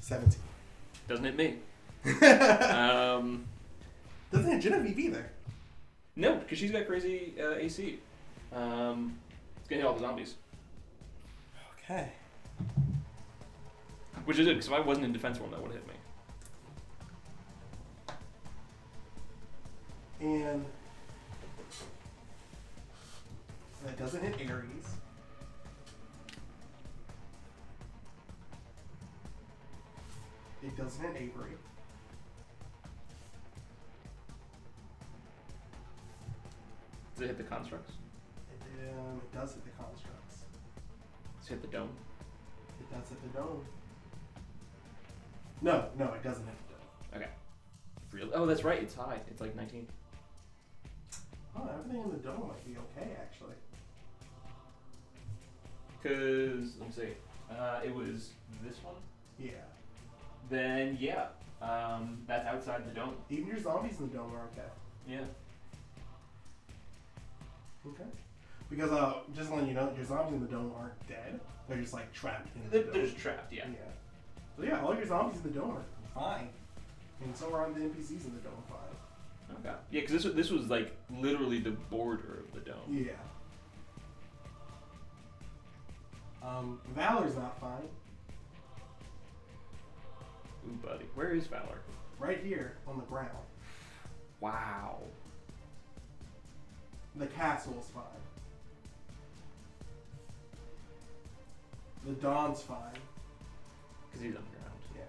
Seventeen. Doesn't hit me. um, Doesn't hit Genevieve either. no, because she's got crazy uh, AC. Um, it's gonna hit all the zombies. Okay. Which is good, because if I wasn't in defense roll, that would have hit me. And that doesn't hit Aries. It doesn't hit Avery. Does it hit the constructs? It, um, it does hit the constructs. Does it hit the dome? It does hit the dome. No, no, it doesn't hit the dome. Okay. Really? Oh, that's right. It's high. It's like 19. Oh, everything in the dome might be okay, actually. Because, let me see. Uh, it was this one? Yeah. Then, yeah. Um, that's outside the dome. Even your zombies in the dome are okay. Yeah. Okay. Because, uh, just letting you know, your zombies in the dome aren't dead. They're just, like, trapped in the They're, dome. they're just trapped, yeah. Yeah. So, yeah, all your zombies in the dome are fine. And so are all the NPCs in the dome fine. Okay. Yeah, because this, was- this was like literally the border of the dome. Yeah. Um, Valor's not fine. Ooh, buddy. Where is Valor? Right here on the ground. Wow. The castle's fine. The Dawn's fine. Because he's underground. Yeah.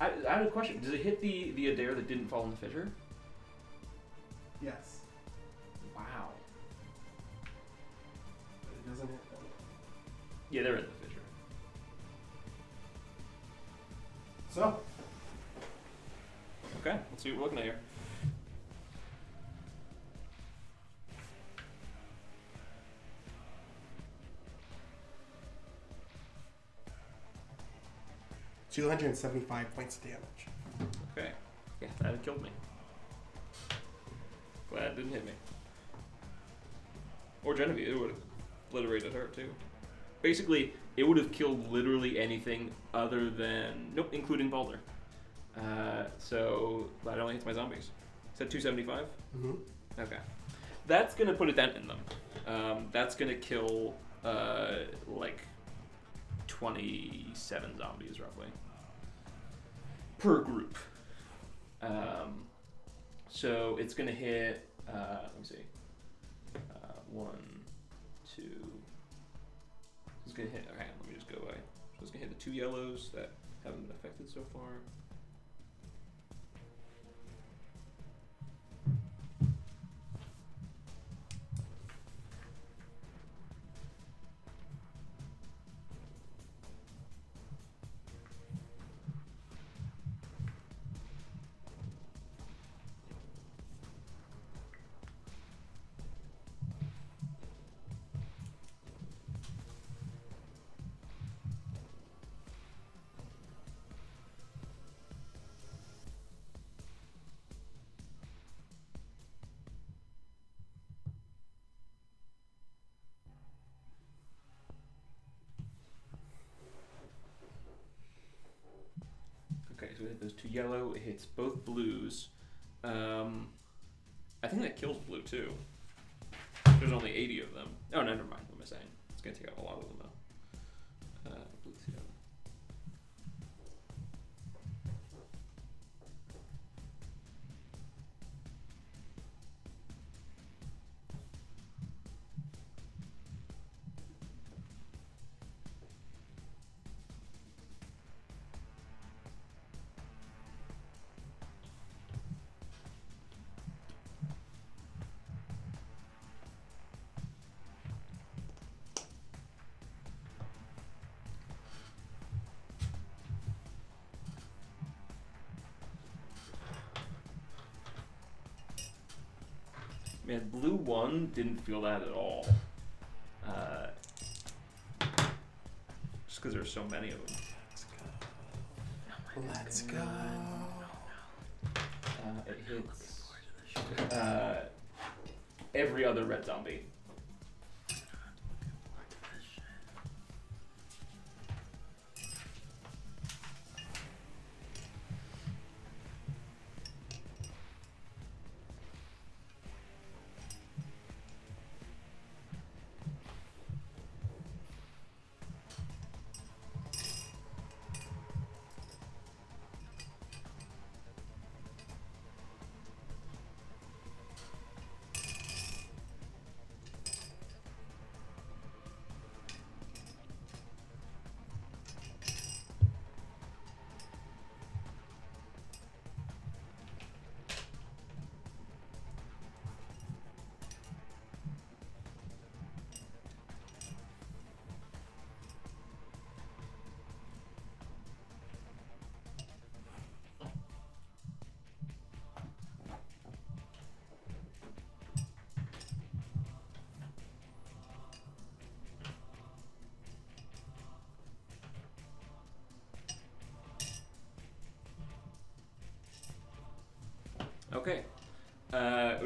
I, I have a question. Does it hit the, the Adair that didn't fall in the fissure? Yes. Wow. But it doesn't hit them. Yeah, they're in the fissure. So, Okay, let's see what we're looking at here. two hundred and seventy-five points of damage. Okay. Yeah, that killed me. Glad it didn't hit me. Or Genevieve, it would have obliterated her too. Basically, it would have killed literally anything other than nope, including Balder. Uh, so glad it only hits my zombies. Is that 275? Mm-hmm. Okay. That's gonna put a dent in them. Um, that's gonna kill uh, like 27 zombies roughly per group. Um, so it's gonna hit. Uh, let me see. Uh, one, two. It's gonna hit. Okay, let me just go away. So it's gonna hit the two yellows that haven't been affected so far. Yellow. It hits both blues. Um, I think that kills blue too. There's only 80 of them. Oh, no, never mind. What am I saying? It's gonna take out a lot of them though. Man, blue one didn't feel that at all. Uh, just because there's so many of them. Let's go. Uh, it hits uh, every other red zombie.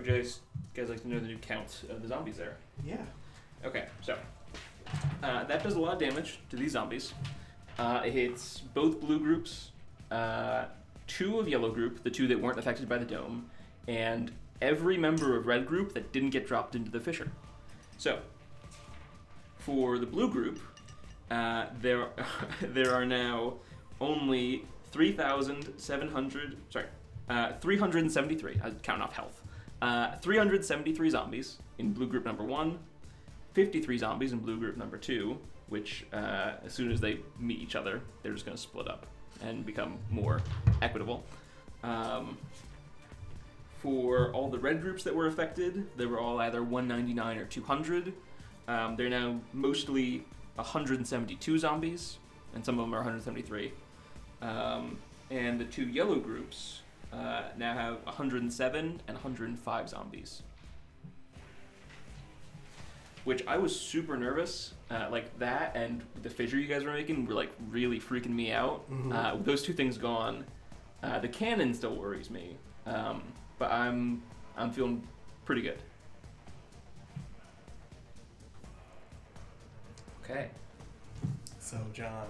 Would you guys, guys like to know the new count of the zombies there? Yeah. Okay, so uh, that does a lot of damage to these zombies. Uh, it hits both blue groups, uh, two of yellow group, the two that weren't affected by the dome, and every member of red group that didn't get dropped into the fissure. So, for the blue group, uh, there there are now only three thousand seven hundred. Sorry, uh, three hundred and seventy-three. I count off health. Uh, 373 zombies in blue group number one, 53 zombies in blue group number two, which uh, as soon as they meet each other, they're just going to split up and become more equitable. Um, for all the red groups that were affected, they were all either 199 or 200. Um, they're now mostly 172 zombies, and some of them are 173. Um, and the two yellow groups uh, now have 107 and 105 zombies. Which I was super nervous. Uh, like that and the fissure you guys were making were like really freaking me out. Mhm. Uh, with those two things gone, uh, the cannon still worries me. Um, but I'm I'm feeling pretty good. Okay. So, John.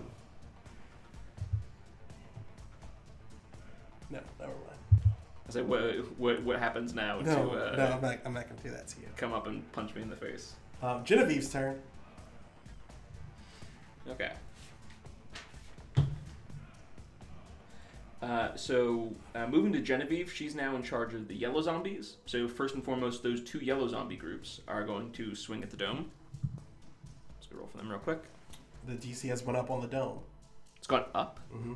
No, never mind. I said, what, what, what happens now No, to uh, no, I'm not, I'm not going to do that to you. come up and punch me in the face? Um, Genevieve's turn. Okay. Uh, so, uh, moving to Genevieve, she's now in charge of the yellow zombies. So, first and foremost, those two yellow zombie groups are going to swing at the dome. Let's go roll for them real quick. The DC has went up on the dome. It's gone up. Mm-hmm.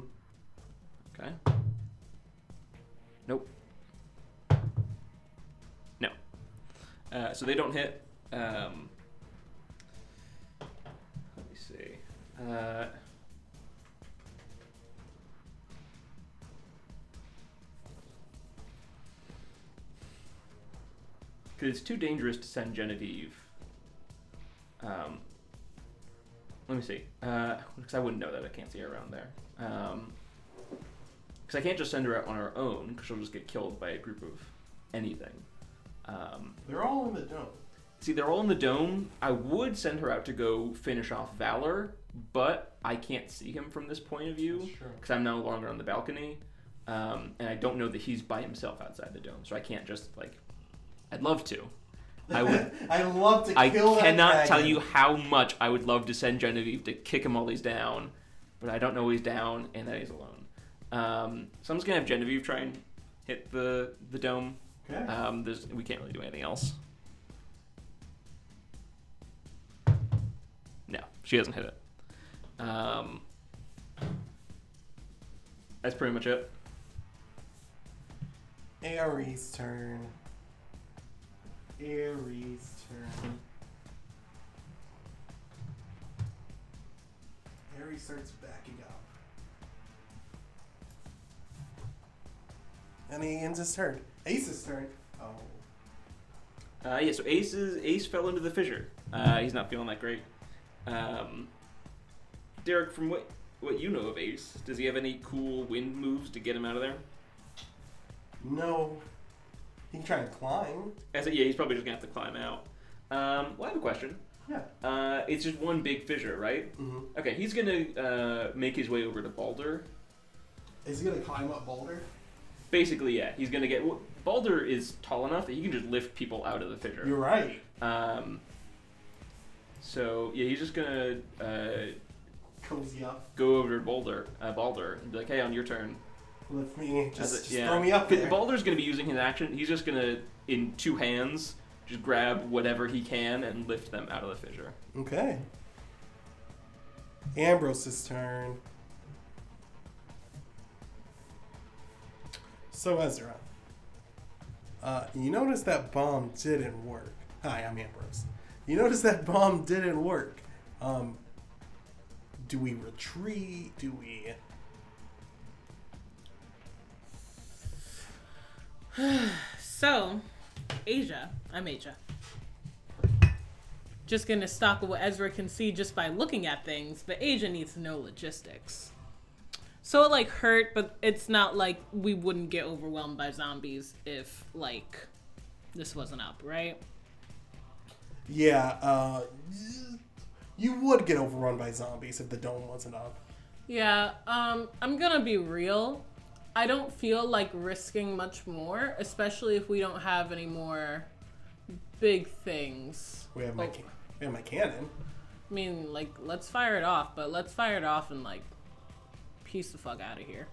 Okay. Nope. No. Uh, so they don't hit. Um, let me see. Uh, Because it's too dangerous to send Genevieve. Um, let me see. Because I wouldn't know that. I can't see her around there. Um, because I can't just send her out on her own because she'll just get killed by a group of anything. Um, They're all in the dome. see, they're all in the dome. I would send her out to go finish off Valor, but I can't see him from this point of view because I'm no longer on the balcony, um, and I don't know that he's by himself outside the dome. So I can't just like. I'd love to. I would. I love to I cannot tell you how much I would love to send Genevieve to kick him while he's down, but I don't know he's down and that he's alone. Um, so I'm just gonna have Genevieve try and hit the the dome. Okay. Um, there's we can't really do anything else. No, she hasn't hit it. Um, that's pretty much it. Ares' turn. Ares' turn. Ares starts backing up. And he ends his turn. Ace's turn. Oh. Uh, yeah, so Ace is Ace fell into the fissure. Uh, he's not feeling that great. Um, Derrick, from what what you know of Ace, does he have any cool wind moves to get him out of there? No. He can try and climb. I said, yeah, he's probably just gonna have to climb out. Um, well, I have a question. Yeah. Uh, it's just one big fissure, right? Mm-hmm. Okay, he's gonna uh, make his way over to Balder. Is he gonna climb up Balder? Basically, yeah, he's gonna get. well, Balder is tall enough that he can just lift people out of the fissure. You're right. Um, so yeah, he's just gonna uh, Cozy up. go over to Boulder, uh, Balder, and be like, "Hey, on your turn." Lift me. Just, a- just yeah. throw me up there. Balder's gonna be using his action. He's just gonna, in two hands, just grab whatever he can and lift them out of the fissure. Okay. Ambrose's turn. So Ezra, uh, you notice that bomb didn't work. Hi, I'm Ambrose. You notice that bomb didn't work. Um, do we retreat? Do we? So, Assia, I'm Assia. Just gonna stock of what Ezra can see just by looking at things, but Assia needs to know logistics. So it like hurt, but it's not like we wouldn't get overwhelmed by zombies if like this wasn't up, right? Yeah. Uh, you would get overrun by zombies if the dome wasn't up. Yeah, um, I'm gonna be real. I don't feel like risking much more, especially if we don't have any more big things. We have my Oh. we have my cannon. I mean, like, let's fire it off, but let's fire it off and, like, peace the fuck out of here.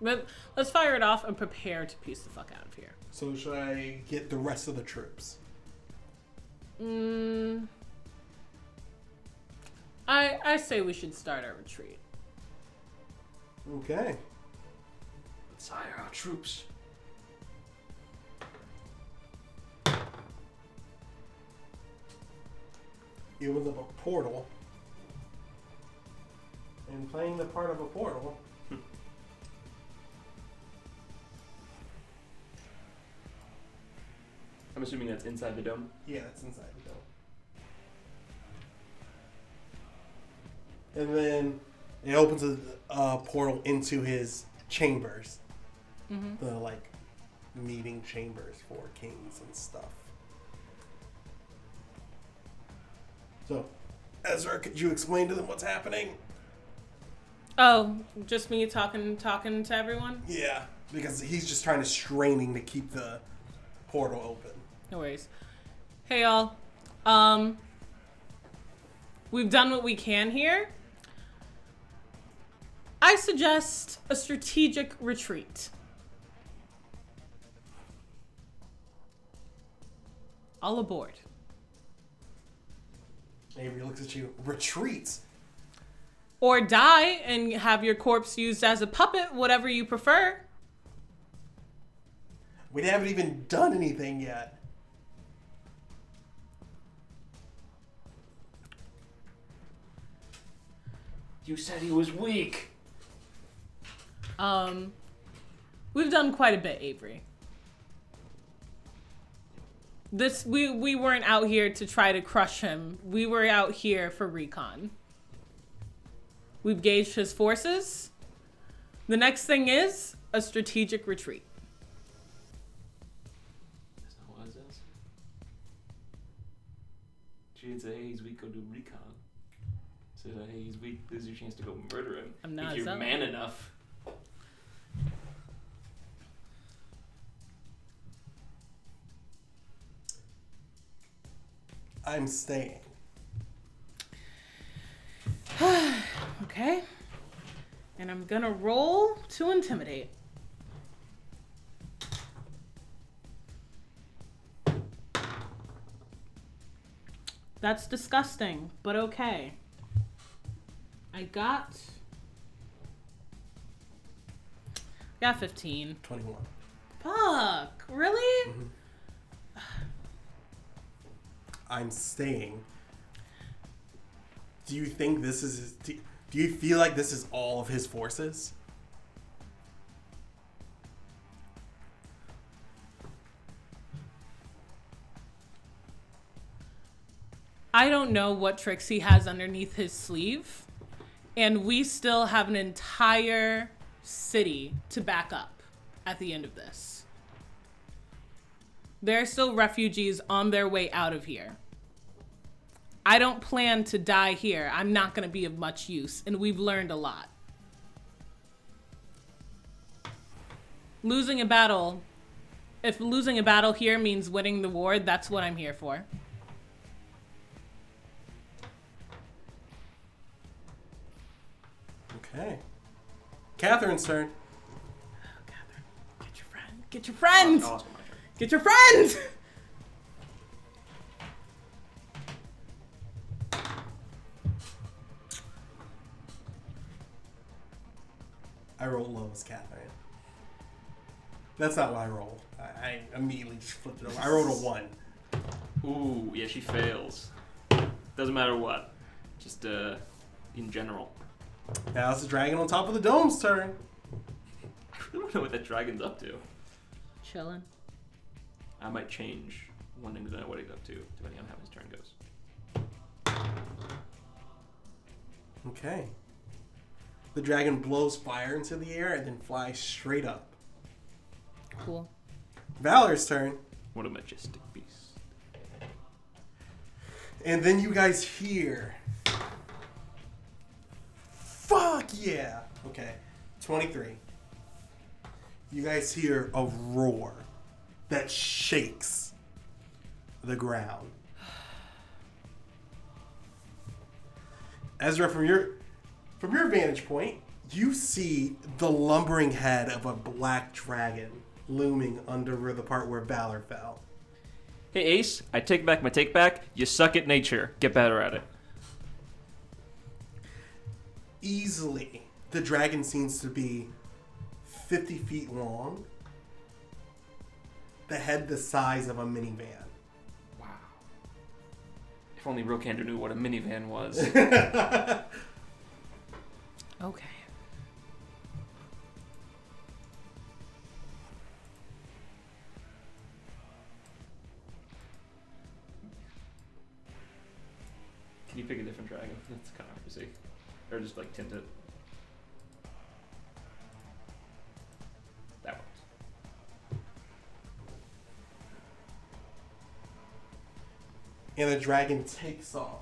But let's fire it off and prepare to peace the fuck out of here. So should I get the rest of the troops? Mm, I, I say we should start our retreat. Okay. Let's hire our troops. He opens up a portal. And playing the part of a portal. I'm assuming that's inside the dome. Yeah, that's inside the dome. And then it opens a uh, portal into his chambers. Mm-hmm. The like meeting chambers for kings and stuff. So, Ezra, could you explain to them what's happening? Oh, just me talking talking to everyone? Yeah, because he's just trying to straining to keep the portal open. No worries. Hey y'all. Um We've done what we can here. I suggest a strategic retreat. All aboard. Avery looks at you. Retreats. Or die and have your corpse used as a puppet, whatever you prefer. We haven't even done anything yet. You said he was weak. Um we've done quite a bit, Avery. This we we weren't out here to try to crush him. We were out here for recon. We've gauged his forces. The next thing is a strategic retreat. That's not what it says. She didn't say, hey, he's weak, go do recon. Said, hey, he's weak, this is your chance to go murder him. I'm not if you're zealot. man enough. I'm staying. Okay? And I'm gonna roll to intimidate. That's disgusting, but okay. I got. Got 15. 21. Fuck, really? Mm-hmm. I'm staying. Do you think this is. Do do you feel like this is all of his forces? I don't know what tricks he has underneath his sleeve, and we still have an entire city to back up at the end of this. There are still refugees on their way out of here. I don't plan to die here. I'm not going to be of much use, and we've learned a lot. Losing a battle, if losing a battle here means winning the war, that's what I'm here for. Okay. Catherine's turn. Oh, Catherine, get your friend. Get your friend. I'll ask him my turn. Get your friend. I rolled low as Catherine. That's not what I rolled. I, I immediately just flipped it over. I rolled a one. Ooh, yeah, she fails. Doesn't matter what. Just uh, in general. Now it's the dragon on top of the dome's turn. I really don't know what that dragon's up to. Chilling. I might change wanting to know what he's up to, depending on how his turn goes. Okay. The dragon blows fire into the air and then flies straight up. Cool. Valor's turn. What a majestic beast. And then you guys hear. Fuck yeah! Okay, 23. You guys hear a roar that shakes the ground. Ezra, from your from your vantage point, you see the lumbering head of a black dragon looming under the part where Valor fell. Hey Ace, I take back my take back. You suck at nature. Get better at it. easily the dragon seems to be 50 feet long the head the size of a minivan Wow. If only Rokander knew what a minivan was. Okay. Can you pick a different dragon? That's kind of hard to see. Or just like tint it. That one. and the dragon takes off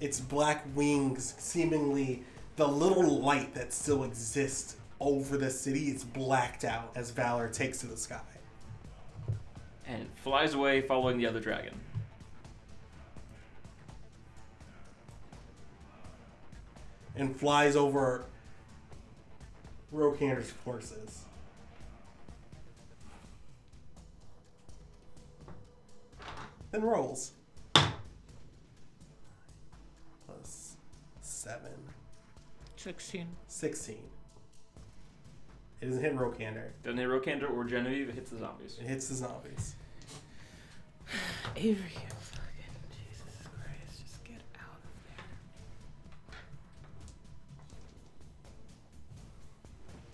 its black wings seemingly the little light that still exists over the city is blacked out as valor takes to the sky And flies away following the other dragon. and flies over Rokander's forces. Then rolls. Plus 7. 16. 16. It doesn't hit Rokander. Doesn't hit Rokander or Genevieve, it hits the zombies. It hits the zombies. Avery, you fucking Jesus Christ, just get out of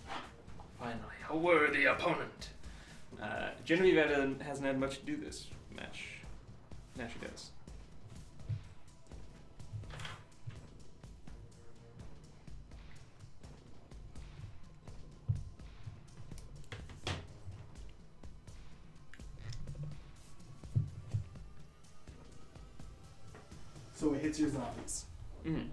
there. Finally, a worthy opponent. Uh, Genevieve hasn't had much to do this match. Now she does. So it hits your zombies. Mhm.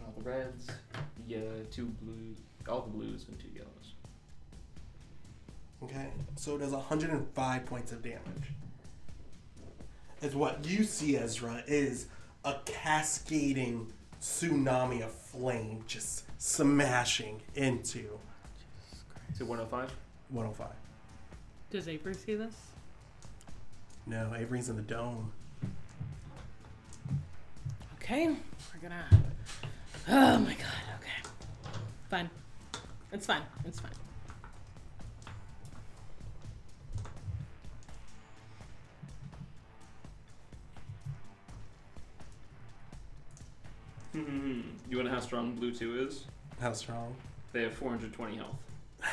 All the reds, the uh, two blue, all the blues, and two yellows. Okay, so it does 105 points of damage. As what you see, Ezra, is a cascading tsunami of flame just smashing into Is it 105? 105. Does Avery see this? No, Avery's in the dome. Okay, we're gonna. Oh my god, okay. Fine. It's fine. It's fine. Hmm. You want to know how strong Blue 2 is? How strong? They have 420 health.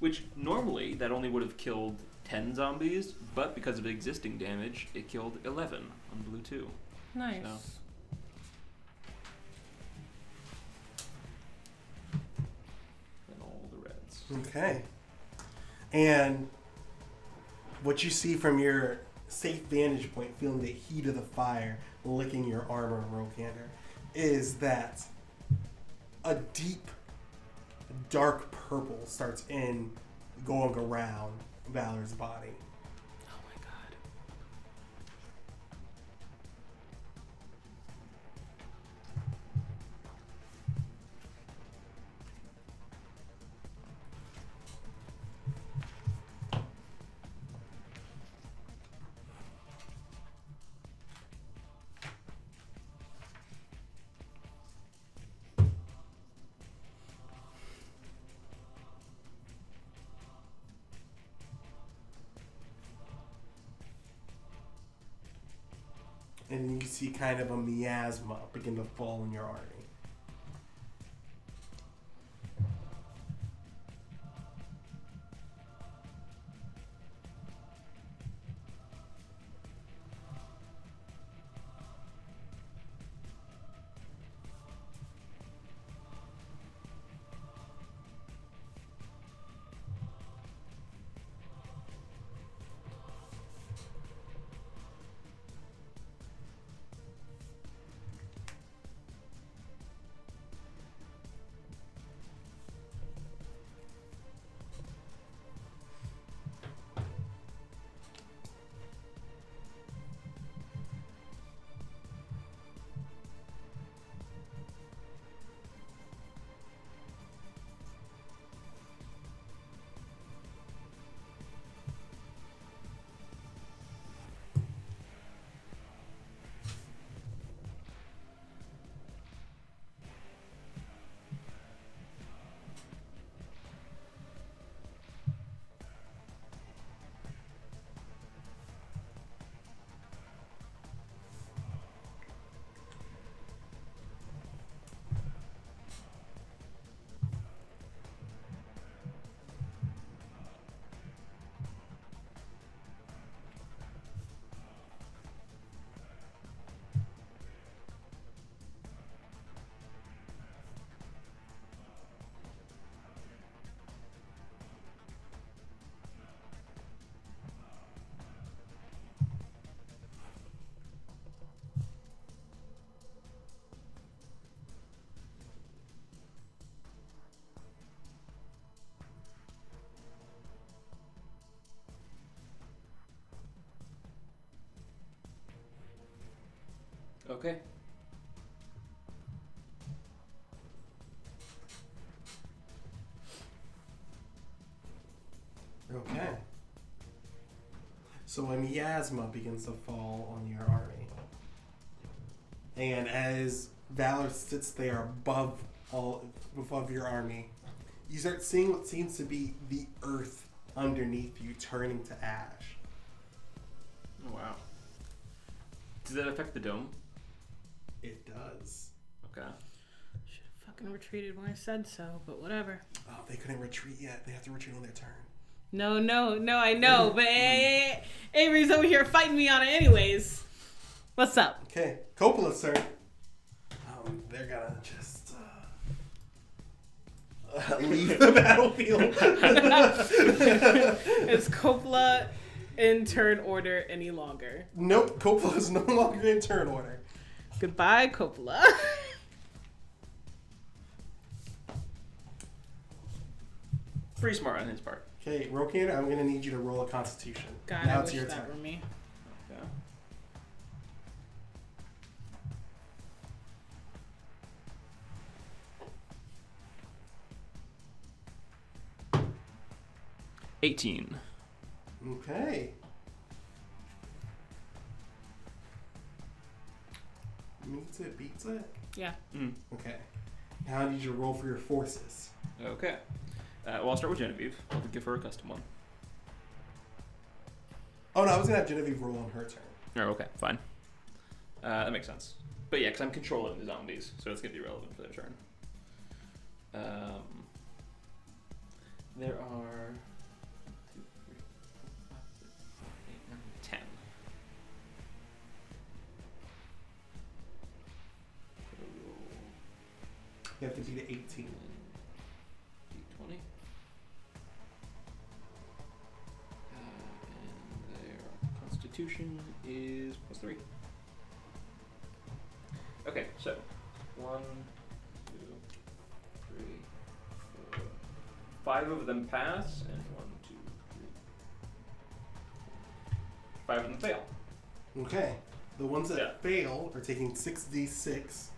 Which normally that only would have killed 10 zombies, but because of existing damage, it killed 11 on Blue 2. Nice. So. And all the reds. Okay. And what you see from your safe vantage point, feeling the heat of the fire licking your armor, Rokander, is that a deep, dark purple starts in going around Valor's body. Kind of a miasma begin to fall in your army. Okay. Okay. So a miasma begins to fall on your army. And as Valor sits there above all above your army, you start seeing what seems to be the earth underneath you turning to ash. Oh, wow. Does that affect the dome? Retreated when I said so, but whatever. Oh, they couldn't retreat yet. They have to retreat on their turn. No, no, no, I know, but Avery's over here fighting me on it anyways. What's up? Okay, Coppola, sir. Um, they're gonna just uh, uh, leave the battlefield. Is Coppola in turn order any longer? nope, Coppola is no longer in turn order. Goodbye, Coppola. Pretty smart on his part. Okay, Rokander, I'm gonna need you to roll a Constitution. God, now I it's wish your that turn. were me. Yeah. Eighteen. Okay. Meets it, beats it. Yeah. Mm. Okay. Now I need you to roll for your forces. Okay. Uh, well, I'll start with Genevieve. I'll give her a custom one. Oh no, I was gonna have Genevieve roll on her turn. Oh, okay, fine. Uh, that makes sense. But yeah, because I'm controlling the zombies, so it's gonna be relevant for their turn. Um, there are two, three, four, five, six, seven, eight, nine, ten. You have to beat an 18. Constitution is plus three. Okay, so one, two, three, four, five of them pass, and one, two, three, five of them fail. Okay. The ones that Yeah. fail are taking 6d6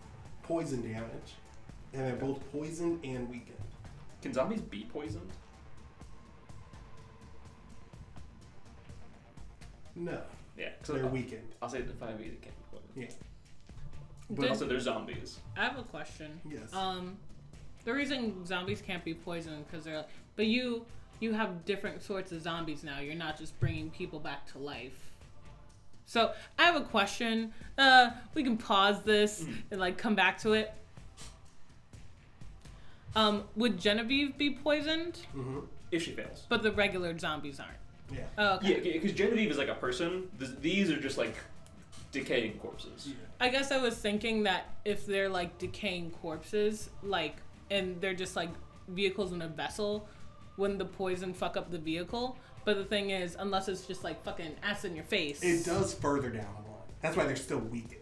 poison damage, and they're both poisoned and weakened. Can zombies be poisoned? No, Yeah, so they're I'll, weakened. I'll say the five of these can't be poisoned. Yeah. But Did- also, they're zombies. I have a question. Yes. Um, the reason zombies can't be poisoned because they're, but you you have different sorts of zombies now. You're not just bringing people back to life. So I have a question. Uh, we can pause this and like come back to it. Um, would Genevieve be poisoned, hmm If she fails. but the regular zombies aren't? Yeah. Oh, okay. Yeah, because Genevieve is like a person. Th- these are just like decaying corpses. I guess I was thinking that if they're like decaying corpses, like, and they're just like vehicles in a vessel, wouldn't the poison fuck up the vehicle? But the thing is, unless it's just like fucking acid in your face. It does further down the line. That's why they're still weakened.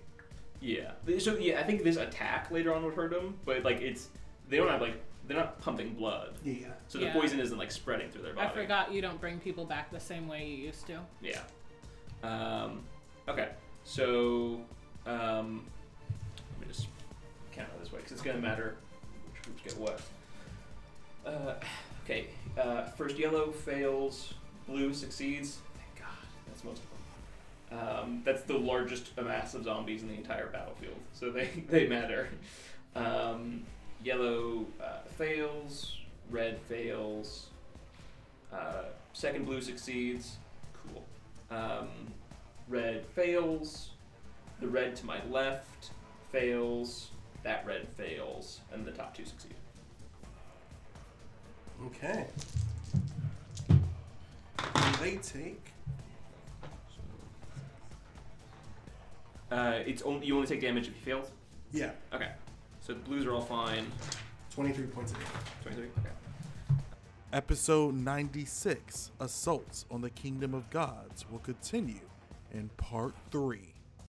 Yeah. So yeah, I think this attack later on would hurt them, but like it's they don't have like they're not pumping blood, Yeah. so the Yeah. poison isn't like spreading through their body. I forgot you don't bring people back the same way you used to. Yeah. Um, okay. So um, let me just count it this way because it's gonna matter which groups get what. Uh, okay. Uh, first yellow fails. Blue succeeds. Thank God. That's most of them. Um, that's the largest mass of zombies in the entire battlefield, so they they matter. Um, yellow uh, fails. Red fails. Uh, second blue succeeds. Cool. Um, red fails. The red to my left fails. That red fails, and the top two succeed. Okay. They take. Uh, it's only you only take damage if you failed. Yeah. Okay. So the blues are all fine. 23 points of damage. Twenty-three. Okay. Episode 96 Assaults on the Kingdom of Gods will continue in part 3.